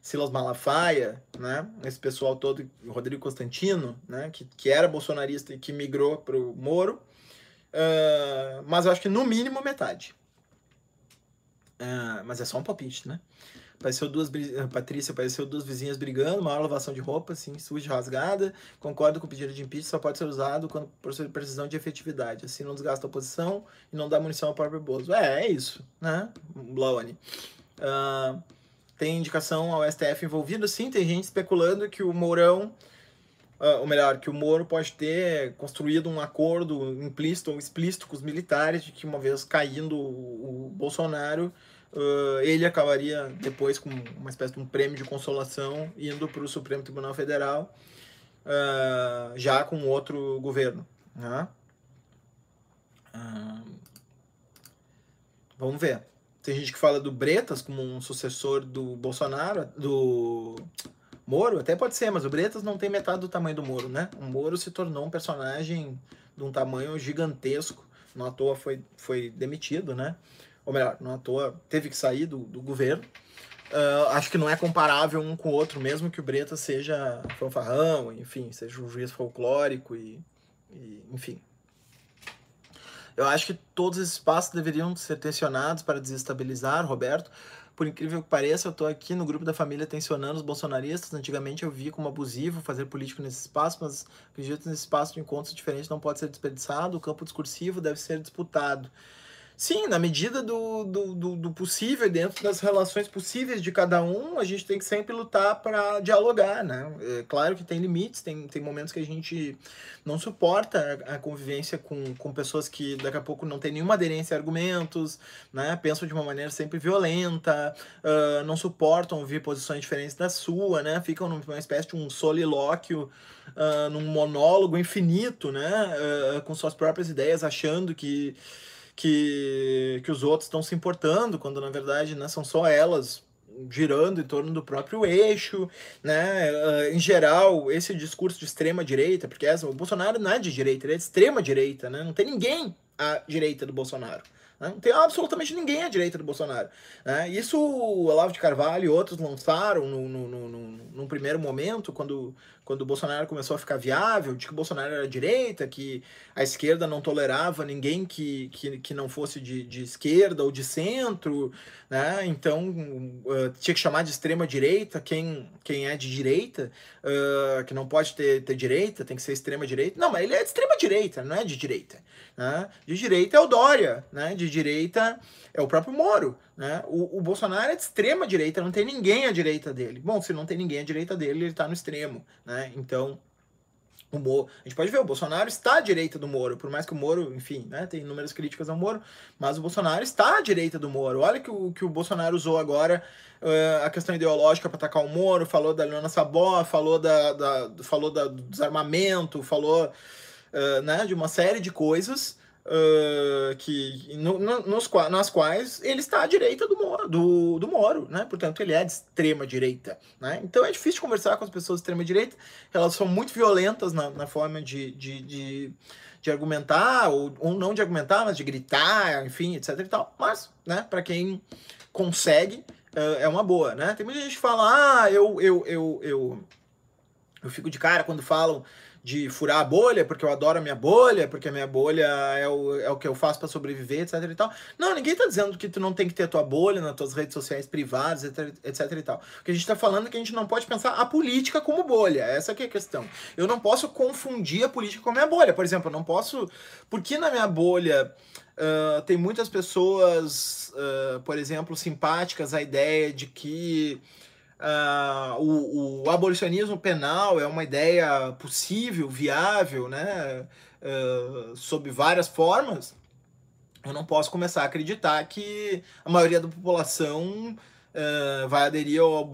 Silas Malafaia, né? Esse pessoal todo, Rodrigo Constantino, né? Que, que era bolsonarista e que migrou para o Moro. Uh, mas eu acho que no mínimo metade. Uh, mas é só um palpite, né? Apareceu duas, Patrícia apareceu duas vizinhas brigando, maior lavação de roupa, assim, suja, rasgada. Concordo com o pedido de impeachment, só pode ser usado quando por precisão de efetividade. Assim não desgasta a oposição e não dá munição ao próprio Bozo. É, é isso, né, Blaone? Uh, tem indicação ao STF envolvido? Sim, tem gente especulando que o Mourão, uh, ou melhor, que o Moro pode ter construído um acordo implícito ou explícito com os militares de que uma vez caindo o, o Bolsonaro uh, ele acabaria depois com uma espécie de um prêmio de consolação indo para o Supremo Tribunal Federal uh, já com outro governo. Né? Uh, vamos ver. Tem gente que fala do Bretas como um sucessor do Bolsonaro, do Moro, até pode ser, mas o Bretas não tem metade do tamanho do Moro, né? O Moro se tornou um personagem de um tamanho gigantesco não à toa foi, foi demitido, né? Ou melhor, não à toa teve que sair do, do governo. Uh, acho que não é comparável um com o outro, mesmo que o Breta seja fanfarrão, enfim, seja um juiz folclórico e, e enfim. Eu acho que todos esses passos deveriam ser tensionados para desestabilizar, Roberto. Por incrível que pareça, eu estou aqui no grupo da família tensionando os bolsonaristas. Antigamente eu vi como abusivo fazer político nesse espaço, mas acredito nesse espaço de encontros diferentes não pode ser desperdiçado. O campo discursivo deve ser disputado. Sim, na medida do, do, do, do, possível, dentro das relações possíveis de cada um, a gente tem que sempre lutar para dialogar, né? É claro que tem limites, tem, tem momentos que a gente não suporta a, convivência com, com pessoas que daqui a pouco não tem nenhuma aderência a argumentos, né? Pensam de uma maneira sempre violenta, uh, não suportam ouvir posições diferentes da sua, né? Ficam numa espécie de um solilóquio, uh, num monólogo infinito, né? Uh, com suas próprias ideias, achando que que, que os outros estão se importando, quando na verdade né, são só elas girando em torno do próprio eixo, né? Uh, em geral, esse discurso de extrema direita, porque essa, o Bolsonaro não é de direita, ele é de extrema direita, né? Não tem ninguém à direita do Bolsonaro. Né? Não tem absolutamente ninguém à direita do Bolsonaro. Né? Isso o Olavo de Carvalho e outros lançaram no, no, no, num primeiro momento, quando, quando o Bolsonaro começou a ficar viável, de que o Bolsonaro era direita, que a esquerda não tolerava ninguém que, que, que não fosse de, de esquerda ou de centro, né? Então uh, tinha que chamar de extrema direita quem, quem é de direita, uh, que não pode ter, ter direita, tem que ser extrema direita. Não, mas ele é de extrema direita, não é de direita. Né? De direita é o Dória, né? De direita é o próprio Moro. Né? O, o Bolsonaro é de extrema direita, não tem ninguém à direita dele. Bom, se não tem ninguém à direita dele, ele está no extremo. Né? Então, o Moro, a gente pode ver, o Bolsonaro está à direita do Moro, por mais que o Moro, enfim, né, tem inúmeras críticas ao Moro, mas o Bolsonaro está à direita do Moro. Olha que o, que o Bolsonaro usou agora uh, a questão ideológica para atacar o Moro, falou da Leona Sabó, falou, da, da, falou da, do desarmamento, falou uh, né, de uma série de coisas uh, que no, no, nos, nas quais ele está à direita do Moro, do, do Moro, né? Portanto, ele é de extrema direita, né? Então é difícil conversar com as pessoas de extrema direita, elas são muito violentas na, na forma de, de, de, de argumentar, ou, ou não de argumentar, mas de gritar, enfim, etc e tal. Mas, né, para quem consegue, uh, é uma boa, né? Tem muita gente que fala, ah, eu, eu, eu, eu, eu fico de cara quando falam de furar a bolha, porque eu adoro a minha bolha, porque a minha bolha é o, é o que eu faço para sobreviver, etc e tal. Não, ninguém tá dizendo que tu não tem que ter a tua bolha nas tuas redes sociais privadas, etc, etc e tal. O que a gente tá falando é que a gente não pode pensar a política como bolha. Essa que é a questão. Eu não posso confundir a política com a minha bolha. Por exemplo, eu não posso... Porque na minha bolha... Uh, tem muitas pessoas, uh, por exemplo, simpáticas à ideia de que Uh, o, o, abolicionismo penal é uma ideia possível, viável, né, uh, sob várias formas, eu não posso começar a acreditar que a maioria da população uh, vai aderir ao,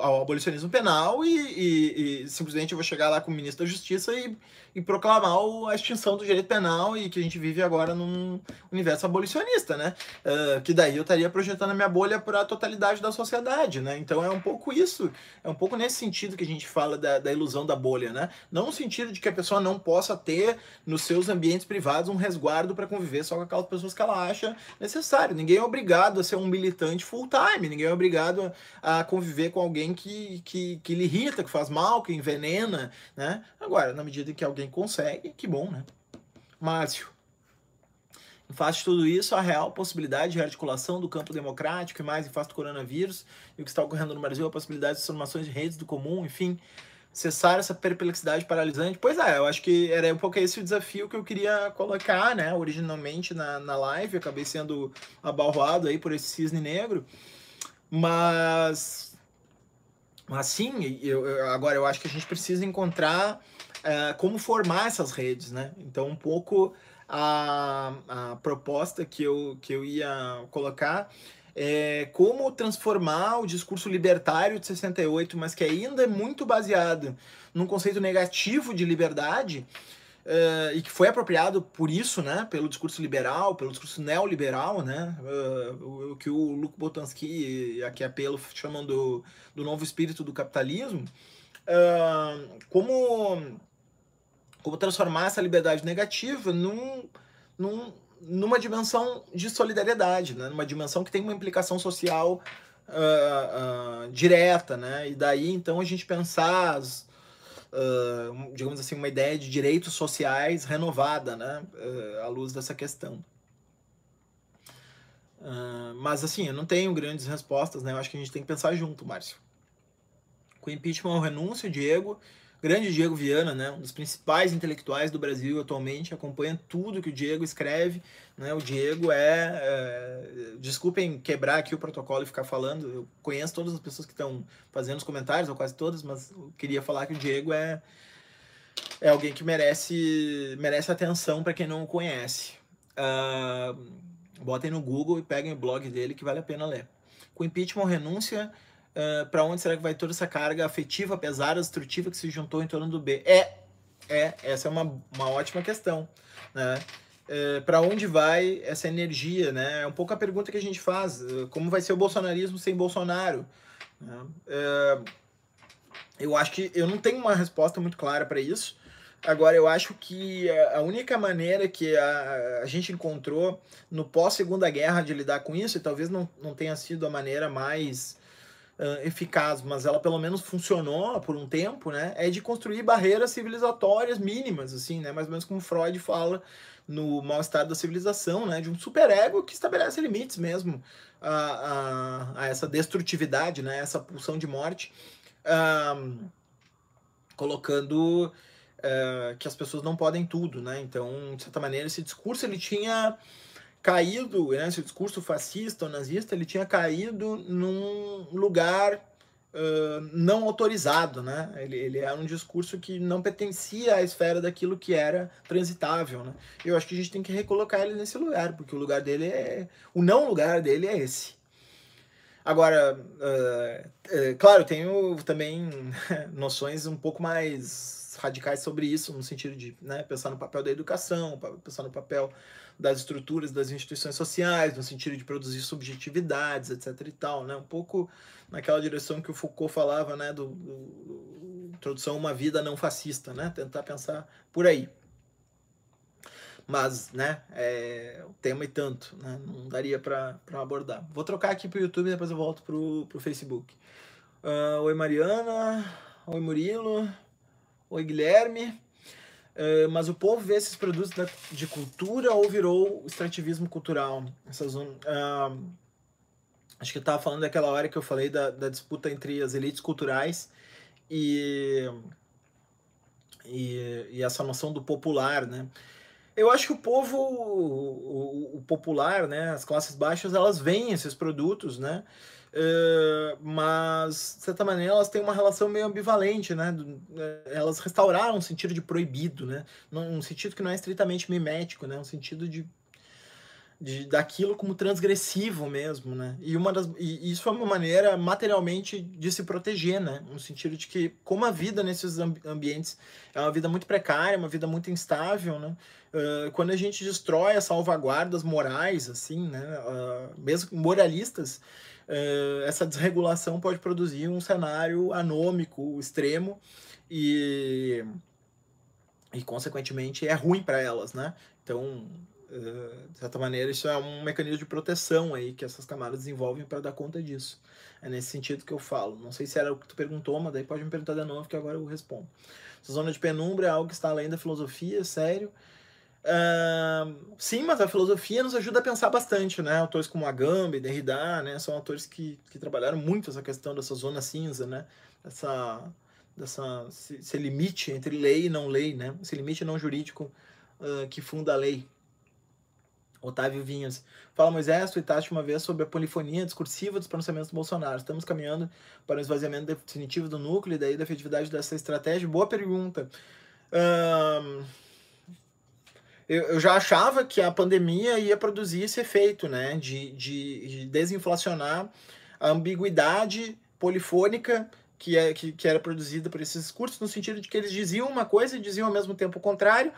ao, abolicionismo penal e, e, e, simplesmente eu vou chegar lá com o ministro da Justiça e, e proclamar a extinção do direito penal e que a gente vive agora num universo abolicionista, né? Uh, que daí eu estaria projetando a minha bolha para a totalidade da sociedade, né? Então é um pouco isso, é um pouco nesse sentido que a gente fala da, da ilusão da bolha, né? Não no sentido de que a pessoa não possa ter nos seus ambientes privados um resguardo para conviver só com aquelas pessoas que ela acha necessário. Ninguém é obrigado a ser um militante full time, ninguém é obrigado a conviver com alguém que, que, que lhe irrita, que faz mal, que envenena, né? Agora, na medida que alguém consegue, que bom, né? Márcio. Em face de tudo isso, a real possibilidade de articulação do campo democrático e mais em face do coronavírus e o que está ocorrendo no Brasil, a possibilidade de transformações de redes do comum, enfim, cessar essa perplexidade paralisante. Pois é, eu acho que era um pouco esse o desafio que eu queria colocar, né, originalmente na, na live, acabei sendo abalroado aí por esse cisne negro, mas, mas sim, eu, eu, agora eu acho que a gente precisa encontrar uh, como formar essas redes, né? Então, um pouco a, a proposta que eu, que eu ia colocar é como transformar o discurso libertário de 68, mas que ainda é muito baseado num conceito negativo de liberdade, Uh, e que foi apropriado por isso, né, pelo discurso liberal, pelo discurso neoliberal, né, uh, o, que o Luc Botanski aqui apelo chamam do, novo espírito do capitalismo, uh, como como transformar essa liberdade negativa num, num, numa dimensão de solidariedade, né? numa dimensão que tem uma implicação social direta, né? E daí então a gente pensar, as, uh, digamos assim, uma ideia de direitos sociais renovada, né? à luz dessa questão. mas assim, eu não tenho grandes respostas, né? Eu acho que a gente tem que pensar junto, Márcio. Com impeachment ou renúncia, Diego, grande Diego Viana, né, um dos principais intelectuais do Brasil atualmente, acompanha tudo que o Diego escreve. Né, o Diego é, é, Desculpem quebrar aqui o protocolo e ficar falando, eu conheço todas as pessoas que estão fazendo os comentários, ou quase todas, mas eu queria falar que o Diego é, é alguém que merece, merece atenção para quem não o conhece. Uh, botem no Google e peguem o blog dele que vale a pena ler. Com impeachment ou renúncia, uh, ah, para onde será que vai toda essa carga afetiva, pesada, destrutiva que se juntou em torno do B? É, é, essa é uma, uma ótima questão, né? Ah, para onde vai essa energia, né? É um pouco a pergunta que a gente faz, uh, como vai ser o bolsonarismo sem Bolsonaro? Né? eu acho que eu não tenho uma resposta muito clara para isso. Agora, eu acho que a única maneira que a, a gente encontrou no pós-segunda guerra de lidar com isso, e talvez não, não tenha sido a maneira mais uh, eficaz, mas ela pelo menos funcionou por um tempo, né? É de construir barreiras civilizatórias mínimas, assim, né? Mais ou menos como Freud fala no mal-estar da civilização, né? De um superego que estabelece limites mesmo a, a, a essa destrutividade, né? Essa pulsão de morte, uh, colocando uh, que as pessoas não podem tudo, né? Então, de certa maneira, esse discurso ele tinha caído, né, esse discurso fascista ou nazista, ele tinha caído num lugar uh, não autorizado, né? Ele, ele era um discurso que não pertencia à esfera daquilo que era transitável, né? Eu acho que a gente tem que recolocar ele nesse lugar, porque o lugar dele é... o não lugar dele é esse. Agora, uh, uh, claro, tenho também (laughs) noções um pouco mais radicais sobre isso, no sentido de né, pensar no papel da educação, pensar no papel das estruturas das instituições sociais, no sentido de produzir subjetividades, etc e tal, né? Um pouco naquela direção que o Foucault falava, né, do, do, introdução a uma vida não fascista, né? Tentar pensar por aí. Mas, né, é o tema e tanto, né? Não daria para abordar. Vou trocar aqui pro YouTube e depois eu volto pro, pro Facebook. Uh, oi, Mariana. Oi, Murilo. Oi, Guilherme. Uh, mas o povo vê esses produtos da, de cultura ou virou extrativismo cultural? Essa zona, uh, acho que eu estava falando daquela hora que eu falei da, da disputa entre as elites culturais e, e, e, essa noção do popular, né? Eu acho que o povo, o, o popular, né, as classes baixas, elas veem esses produtos, né? Uh, mas, de certa maneira, elas têm uma relação meio ambivalente, né? Eh, elas restauraram um sentido de proibido, né? Um sentido que não é estritamente mimético, né? Um sentido de, de daquilo como transgressivo mesmo, né? E, uma das, e isso é uma maneira materialmente de se proteger, né? No sentido de que, como a vida nesses ambientes é uma vida muito precária, uma vida muito instável, né? Uh, quando a gente destrói as salvaguardas morais, assim, né? Uh, mesmo moralistas, essa desregulação pode produzir um cenário anômico extremo e, e consequentemente, é ruim para elas, né? Então, uh, de certa maneira, isso é um mecanismo de proteção aí que essas camadas desenvolvem para dar conta disso. É nesse sentido que eu falo. Não sei se era o que tu perguntou, mas daí pode me perguntar de novo, que agora eu respondo. Essa zona de penumbra é algo que está além da filosofia, sério. Uh, sim, mas a filosofia nos ajuda a pensar bastante, né? Autores como Agamben, Derrida, né? São autores que, que trabalharam muito essa questão dessa zona cinza, né? Essa, dessa, esse, limite entre lei e não lei, né? Esse limite não jurídico uh, que funda a lei. Otávio Vinhas. Fala, Moisés, tu itaste uma vez sobre a polifonia discursiva dos pronunciamentos do Bolsonaro. Estamos caminhando para o esvaziamento definitivo do núcleo e daí da efetividade dessa estratégia? Boa pergunta. Uh, eu, eu já achava que a pandemia ia produzir esse efeito, né? De, de, de desinflacionar a ambiguidade polifônica que, é, que, que era produzida por esses discursos, no sentido de que eles diziam uma coisa e diziam ao mesmo tempo o contrário,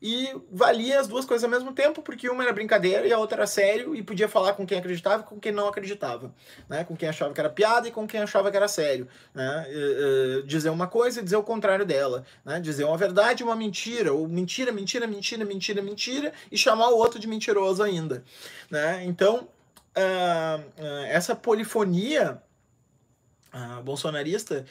e valia as duas coisas ao mesmo tempo, porque uma era brincadeira e a outra era sério, e podia falar com quem acreditava e com quem não acreditava, né? Com quem achava que era piada e com quem achava que era sério, né? Uh, uh, dizer uma coisa e dizer o contrário dela, né? Dizer uma verdade e uma mentira, ou mentira, mentira, mentira, mentira, mentira, e chamar o outro de mentiroso ainda, né? Então, uh, essa polifonia bolsonarista,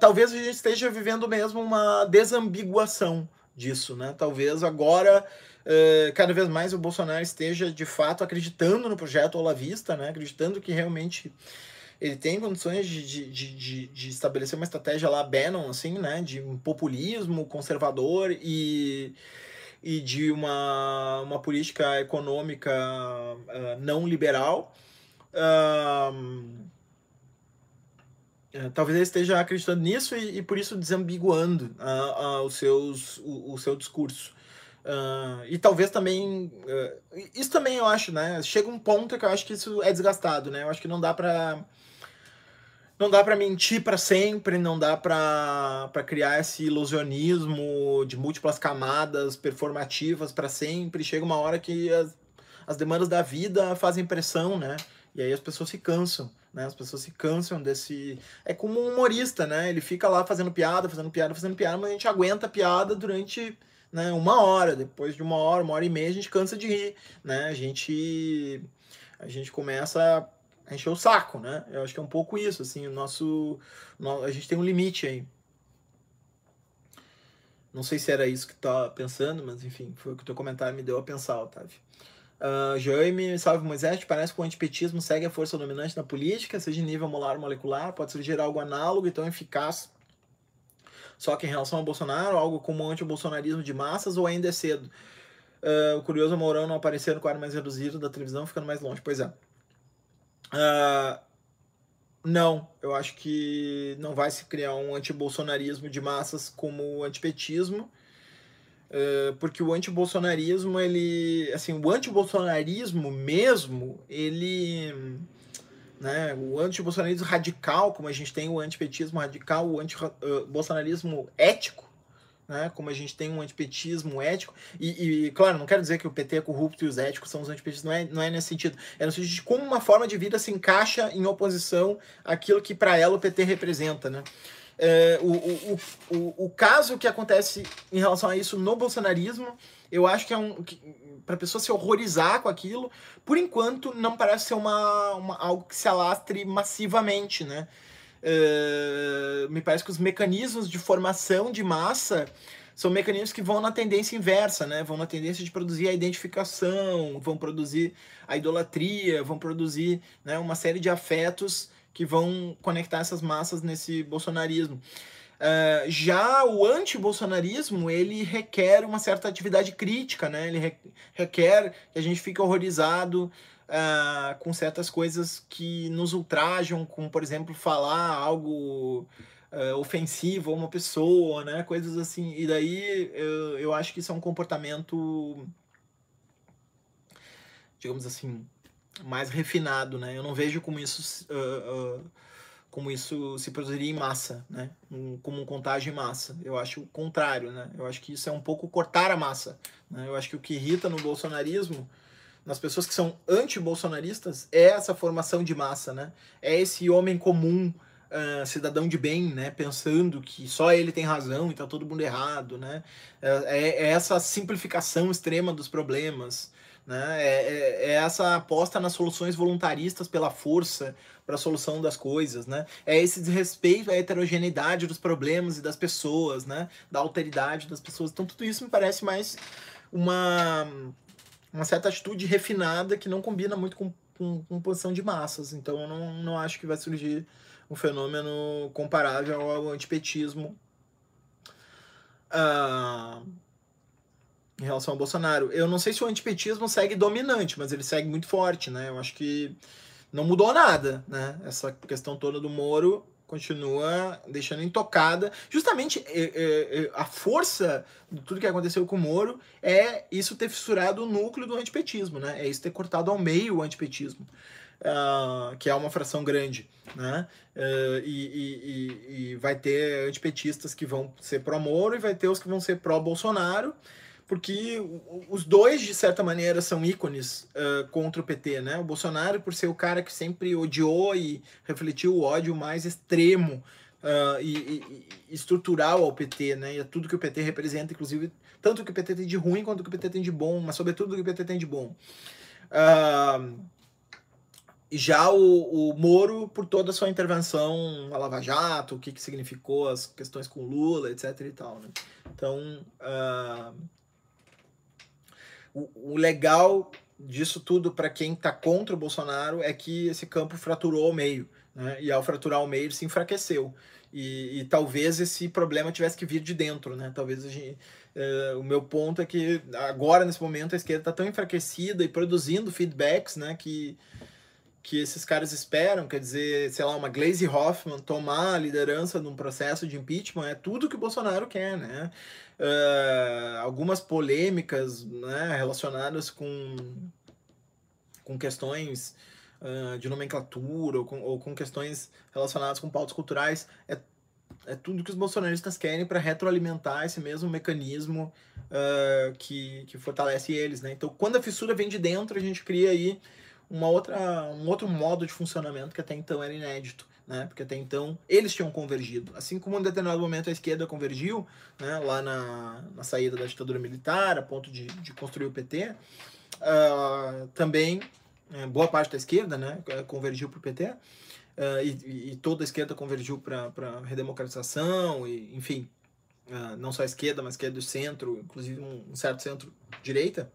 talvez a gente esteja vivendo mesmo uma desambiguação, disso, né? Talvez agora uh, cada vez mais o Bolsonaro esteja de fato acreditando no projeto Olavista, né? Acreditando que realmente ele tem condições de, de, de, de, estabelecer uma estratégia lá Bannon, assim, né? De um populismo conservador e, e de uma, uma política econômica uh, não liberal. Uh, é, talvez ele esteja acreditando nisso e, e por isso desambiguando uh, uh, os seus, o, o seu discurso. Uh, e talvez também. Uh, isso também eu acho, né? Chega um ponto que eu acho que isso é desgastado, né? Eu acho que não dá pra. Não dá para mentir para sempre, não dá para criar esse ilusionismo de múltiplas camadas performativas para sempre. Chega uma hora que as, as demandas da vida fazem pressão, né? E aí as pessoas se cansam. Né? As pessoas se cansam desse. É como um humorista, né? Ele fica lá fazendo piada, fazendo piada, fazendo piada, mas a gente aguenta a piada durante né, uma hora. Depois de uma hora, uma hora e meia, a gente cansa de rir, né? A gente, a gente começa a encher o saco, né? Eu acho que é um pouco isso, assim, o nosso. A gente tem um limite aí. Não sei se era isso que tá pensando, mas enfim, foi o que o teu comentário me deu a pensar, Otávio. Uh, Jaime, salve Moisés, parece que o antipetismo segue a força dominante na política, seja em nível molar ou molecular, pode surgir algo análogo e tão eficaz. Só que em relação ao Bolsonaro, algo como o anti-bolsonarismo de massas ou ainda é cedo? Uh, o curioso Mourão não aparecer no quadro mais reduzido da televisão, ficando mais longe. Pois é. Uh, não, eu acho que não vai se criar um anti-bolsonarismo de massas como o antipetismo. Uh, porque o antibolsonarismo, ele. Assim, o antibolsonarismo mesmo, ele. Né, o antibolsonarismo radical, como a gente tem o antipetismo radical, o antibolsonarismo uh, ético, né, como a gente tem um antipetismo ético, e, e, claro, não quero dizer que o PT é corrupto e os éticos são os antipetistas, não é, não é nesse sentido, é no sentido de como uma forma de vida se encaixa em oposição àquilo que para ela o PT representa, né. É, o, o, o, o caso que acontece em relação a isso no bolsonarismo, eu acho que é um. para a pessoa se horrorizar com aquilo, por enquanto não parece ser uma, uma algo que se alastre massivamente, né? É, me parece que os mecanismos de formação de massa são mecanismos que vão na tendência inversa, né? Vão na tendência de produzir a identificação, vão produzir a idolatria, vão produzir né, uma série de afetos que vão conectar essas massas nesse bolsonarismo. Uh, já o anti-bolsonarismo, ele requer uma certa atividade crítica, né? Ele re requer que a gente fique horrorizado uh, com certas coisas que nos ultrajam, como, por exemplo, falar algo uh, ofensivo a uma pessoa, né? Coisas assim. E daí eu, eu acho que isso é um comportamento, digamos assim, mais refinado, né? Eu não vejo como isso, uh, uh, como isso se produziria em massa, né? Um, como um contágio em massa. Eu acho o contrário, né? Eu acho que isso é um pouco cortar a massa. Né? Eu acho que o que irrita no bolsonarismo, nas pessoas que são anti-bolsonaristas, é essa formação de massa, né? É esse homem comum, uh, cidadão de bem, né? Pensando que só ele tem razão e tá todo mundo errado, né? É, é essa simplificação extrema dos problemas. Né? É, é, é, essa aposta nas soluções voluntaristas pela força para a solução das coisas, né? É esse desrespeito à heterogeneidade dos problemas e das pessoas, né? Da alteridade das pessoas. Então tudo isso me parece mais uma, uma certa atitude refinada que não combina muito com, com, com posição de massas. Então eu não, não acho que vai surgir um fenômeno comparável ao antipetismo. Uh, em relação ao Bolsonaro. Eu não sei se o antipetismo segue dominante, mas ele segue muito forte, né? Eu acho que não mudou nada, né? Essa questão toda do Moro continua deixando intocada. Justamente é, é, a força de tudo que aconteceu com o Moro é isso ter fissurado o núcleo do antipetismo, né? É isso ter cortado ao meio o antipetismo. uh, que é uma fração grande, né? Uh, e, e, e, vai ter antipetistas que vão ser pró-Moro e vai ter os que vão ser pró-Bolsonaro, porque os dois, de certa maneira, são ícones uh, contra o PT, né? O Bolsonaro, por ser o cara que sempre odiou e refletiu o ódio mais extremo uh, e, e, estrutural ao PT, né? E a tudo que o PT representa, inclusive, tanto o que o PT tem de ruim quanto o que o PT tem de bom, mas sobretudo o que o PT tem de bom. Uh, já o, o Moro, por toda a sua intervenção na Lava Jato, o que, que significou as questões com Lula, etc e tal, né? Então, uh, o, o legal disso tudo para quem está contra o Bolsonaro é que esse campo fraturou ao meio, né? E ao fraturar ao meio se enfraqueceu. E, e talvez esse problema tivesse que vir de dentro, né? Talvez a gente, uh, o meu ponto é que agora nesse momento a esquerda está tão enfraquecida e produzindo feedbacks, né? Que que esses caras esperam, quer dizer, sei lá, uma Glaze Hoffman tomar a liderança num processo de impeachment é tudo que o Bolsonaro quer, né? Uh, algumas polêmicas né, relacionadas com, com questões uh, de nomenclatura ou com, ou com questões relacionadas com pautas culturais é, é tudo que os bolsonaristas querem para retroalimentar esse mesmo mecanismo uh, que, que fortalece eles, né? Então, quando a fissura vem de dentro, a gente cria aí uma outra, um outro modo de funcionamento que até então era inédito. Né? Porque até então eles tinham convergido. Assim como em determinado momento a esquerda convergiu, né? lá na, na saída da ditadura militar, a ponto de, de construir o PT, uh, ah, também é, boa parte da esquerda né? convergiu para o PT, uh, e, e, toda a esquerda convergiu para a redemocratização, e, enfim, uh, não só a esquerda, mas a esquerda do centro, inclusive um certo centro-direita.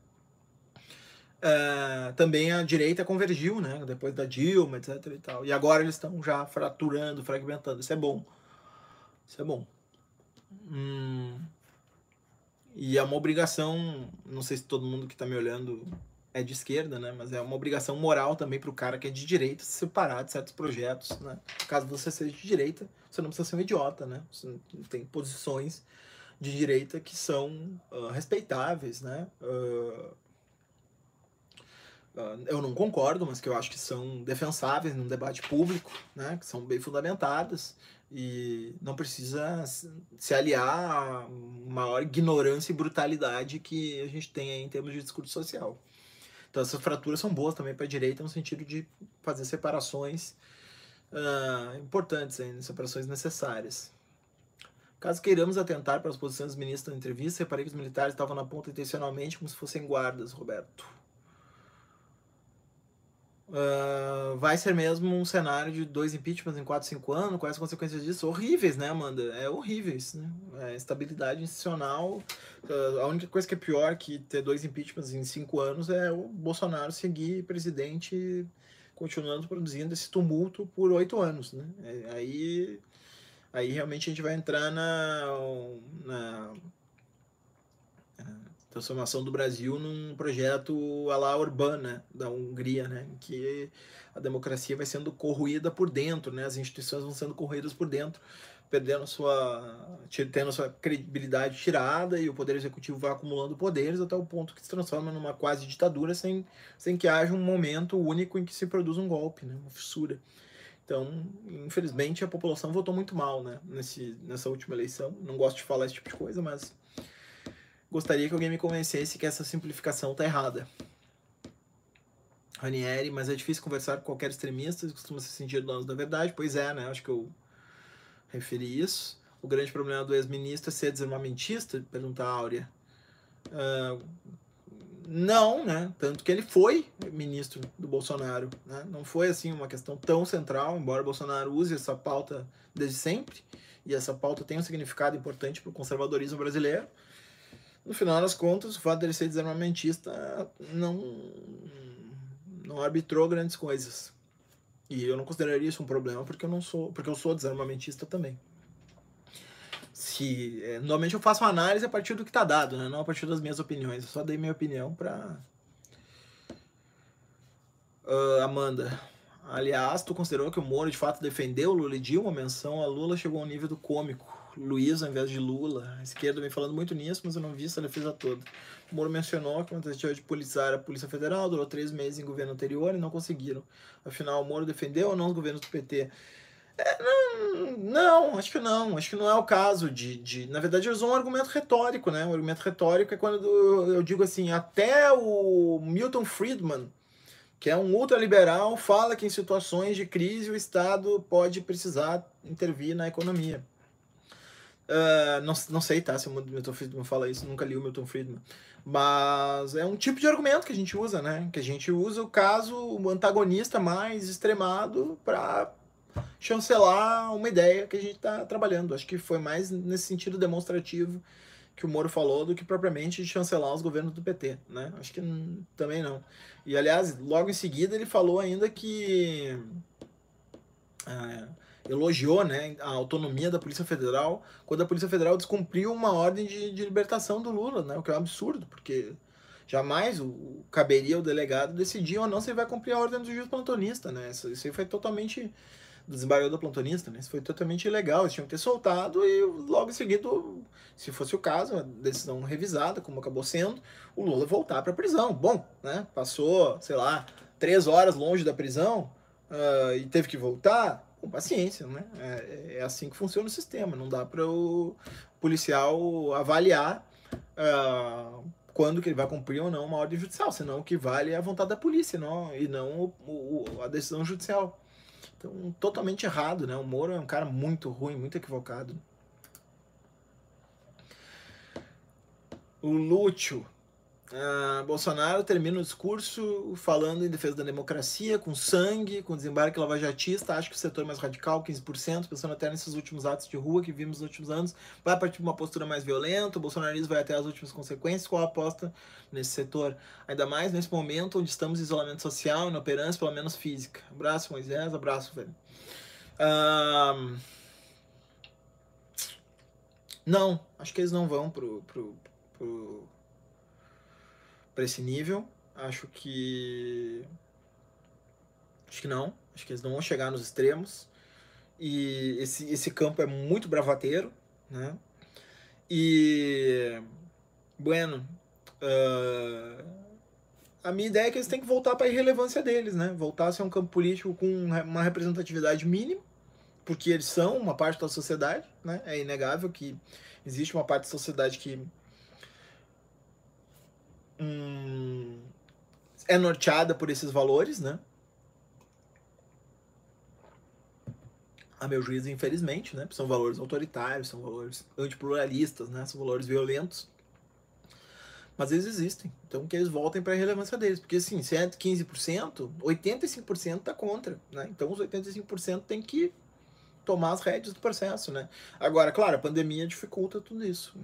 Uh, também a direita convergiu, né? Depois da Dilma, etc e tal. E agora eles estão já fraturando, fragmentando. Isso é bom. Isso é bom. Hum, e é uma obrigação, não sei se todo mundo que está me olhando é de esquerda, né? Mas é uma obrigação moral também para o cara que é de direita se separar de certos projetos, né? Caso você seja de direita, você não precisa ser um idiota, né? Você tem posições de direita que são uh, respeitáveis, né? Uh, eu não concordo, mas que eu acho que são defensáveis num debate público, né, que são bem fundamentadas e não precisa se aliar à maior ignorância e brutalidade que a gente tem em termos de discurso social. Então essas fraturas são boas também para a direita no sentido de fazer separações uh, importantes, aí, separações necessárias. Caso queiramos atentar para as posições dos ministros na entrevista, reparei que os militares estavam na ponta intencionalmente como se fossem guardas, Roberto. Uh, vai ser mesmo um cenário de dois impeachments em 4, 5 anos, quais as consequências disso? Horríveis, né, Amanda? É horríveis, né? É, estabilidade institucional. Uh, a única coisa que é pior que ter dois impeachments em 5 anos é o Bolsonaro seguir presidente continuando produzindo esse tumulto por oito anos, né? É, aí, aí realmente a gente vai entrar na, na transformação do Brasil num projeto à la urbana da Hungria, né, em que a democracia vai sendo corroída por dentro, né, as instituições vão sendo corroídas por dentro, perdendo sua, tendo sua credibilidade tirada e o poder executivo vai acumulando poderes até o ponto que se transforma numa quase ditadura sem, sem que haja um momento único em que se produz um golpe, né, uma fissura. Então, infelizmente, a população votou muito mal né, nesse, nessa última eleição. Não gosto de falar esse tipo de coisa, mas Gostaria que alguém me convencesse que essa simplificação está errada. Ranieri, mas é difícil conversar com qualquer extremista, costuma se sentir dono da verdade. Pois é, né? Acho que eu referi isso. O grande problema do ex-ministro é ser desarmamentista? Pergunta a Áurea. Uh, não, né? Tanto que ele foi ministro do Bolsonaro. Né? Não foi assim uma questão tão central, embora Bolsonaro use essa pauta desde sempre, e essa pauta tem um significado importante para o conservadorismo brasileiro no final das contas, o fato dele ser desarmamentista não, não arbitrou grandes coisas. E eu não consideraria isso um problema porque eu não sou, porque eu sou desarmamentista também. Se, é, normalmente eu faço uma análise a partir do que está dado, né? não a partir das minhas opiniões. Eu só dei minha opinião para uh, Amanda. Aliás, tu considerou que o Moro de fato defendeu Lula e Dilma? Menção a Lula chegou ao nível do cômico. Luiz ao invés de Lula. A esquerda vem falando muito nisso, mas eu não vi essa defesa toda. O Moro mencionou que uma tentativa de politizar a Polícia Federal durou três meses em governo anterior e não conseguiram. Afinal, o Moro defendeu ou não os governos do PT? É, não, não, acho que não. Acho que não é o caso de, de. Na verdade, ele usou um argumento retórico, né? Um argumento retórico é quando eu digo assim: até o Milton Friedman, que é um ultraliberal, fala que em situações de crise o Estado pode precisar intervir na economia. Uh, não, não sei, tá? Se o Milton Friedman fala isso, nunca li o Milton Friedman. Mas é um tipo de argumento que a gente usa, né? Que a gente usa o caso, o antagonista mais extremado para chancelar uma ideia que a gente está trabalhando. Acho que foi mais nesse sentido demonstrativo que o Moro falou do que propriamente de chancelar os governos do PT, né? Acho que também não. E aliás, logo em seguida ele falou ainda que é, elogiou, né, a autonomia da Polícia Federal quando a Polícia Federal descumpriu uma ordem de, de libertação do Lula, né? O que é um absurdo, porque jamais o, caberia ao delegado decidir ou não se ele vai cumprir a ordem do juiz plantonista, né? Isso, isso aí foi totalmente do desembargador plantonista, né? Isso foi totalmente ilegal, eles tinham que ter soltado e logo em seguida, se fosse o caso, a decisão revisada, como acabou sendo, o Lula voltar para a prisão. Bom, né? Passou, sei lá, três horas longe da prisão uh, e teve que voltar, com paciência, né? É, é, assim que funciona o sistema, não dá para o policial avaliar uh, quando que ele vai cumprir ou não uma ordem judicial, senão o que vale é a vontade da polícia não, e não o, o, a decisão judicial. Então, totalmente errado, né? O Moro é um cara muito ruim, muito equivocado. O Lúcio. Uh, Bolsonaro termina o discurso falando em defesa da democracia, com sangue, com desembarque lavajatista. Acho que o setor mais radical, 15%, pensando até nesses últimos atos de rua que vimos nos últimos anos, vai partir de uma postura mais violenta. O bolsonarismo vai até as últimas consequências. Qual a aposta nesse setor? Ainda mais nesse momento onde estamos em isolamento social, inoperância, pelo menos física. Abraço, Moisés. Abraço, velho. Uh, não, acho que eles não vão pro, pro, pro para esse nível. Acho que. Acho que não. Acho que eles não vão chegar nos extremos. E esse, esse campo é muito bravateiro, né? E. Bueno. Uh, a minha ideia é que eles têm que voltar para a irrelevância deles, né? Voltar a ser um campo político com uma representatividade mínima, porque eles são uma parte da sociedade, né? É inegável que existe uma parte da sociedade que hum, é norteada por esses valores, né? A meu juízo, infelizmente, né? São valores autoritários, são valores antipluralistas, né? São valores violentos. Mas eles existem. Então que eles voltem para a relevância deles. Porque assim, se é 15%, 85% está contra. Né? Então os 85% tem que tomar as rédeas do processo. Né? Agora, claro, a pandemia dificulta tudo isso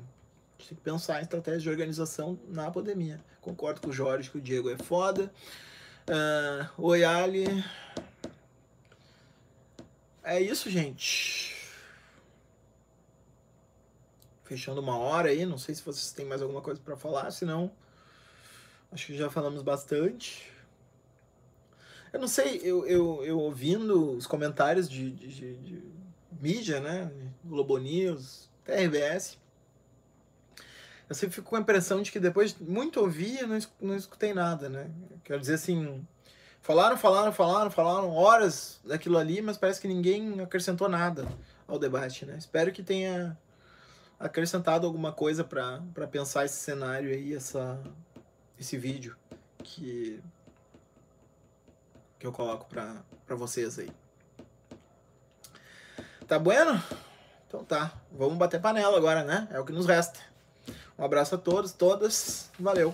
tem que pensar em estratégia de organização na pandemia. Concordo com o Jorge que o Diego é foda. Uh, Oi, Ali. É isso, gente. Fechando uma hora aí. Não sei se vocês têm mais alguma coisa para falar, senão. Acho que já falamos bastante. Eu não sei, eu, eu, eu ouvindo os comentários de, de, de, de mídia, né? Globo News, TRBS eu sempre fico com a impressão de que depois de muito ouvir, não, não escutei nada, né? Quero dizer assim, falaram, falaram, falaram, falaram horas daquilo ali, mas parece que ninguém acrescentou nada ao debate, né? Espero que tenha acrescentado alguma coisa para pensar esse cenário aí, essa, esse vídeo que, que eu coloco para vocês aí. Tá bueno? Então tá, vamos bater panela agora, né? É o que nos resta. Um abraço a todos, todas. Valeu!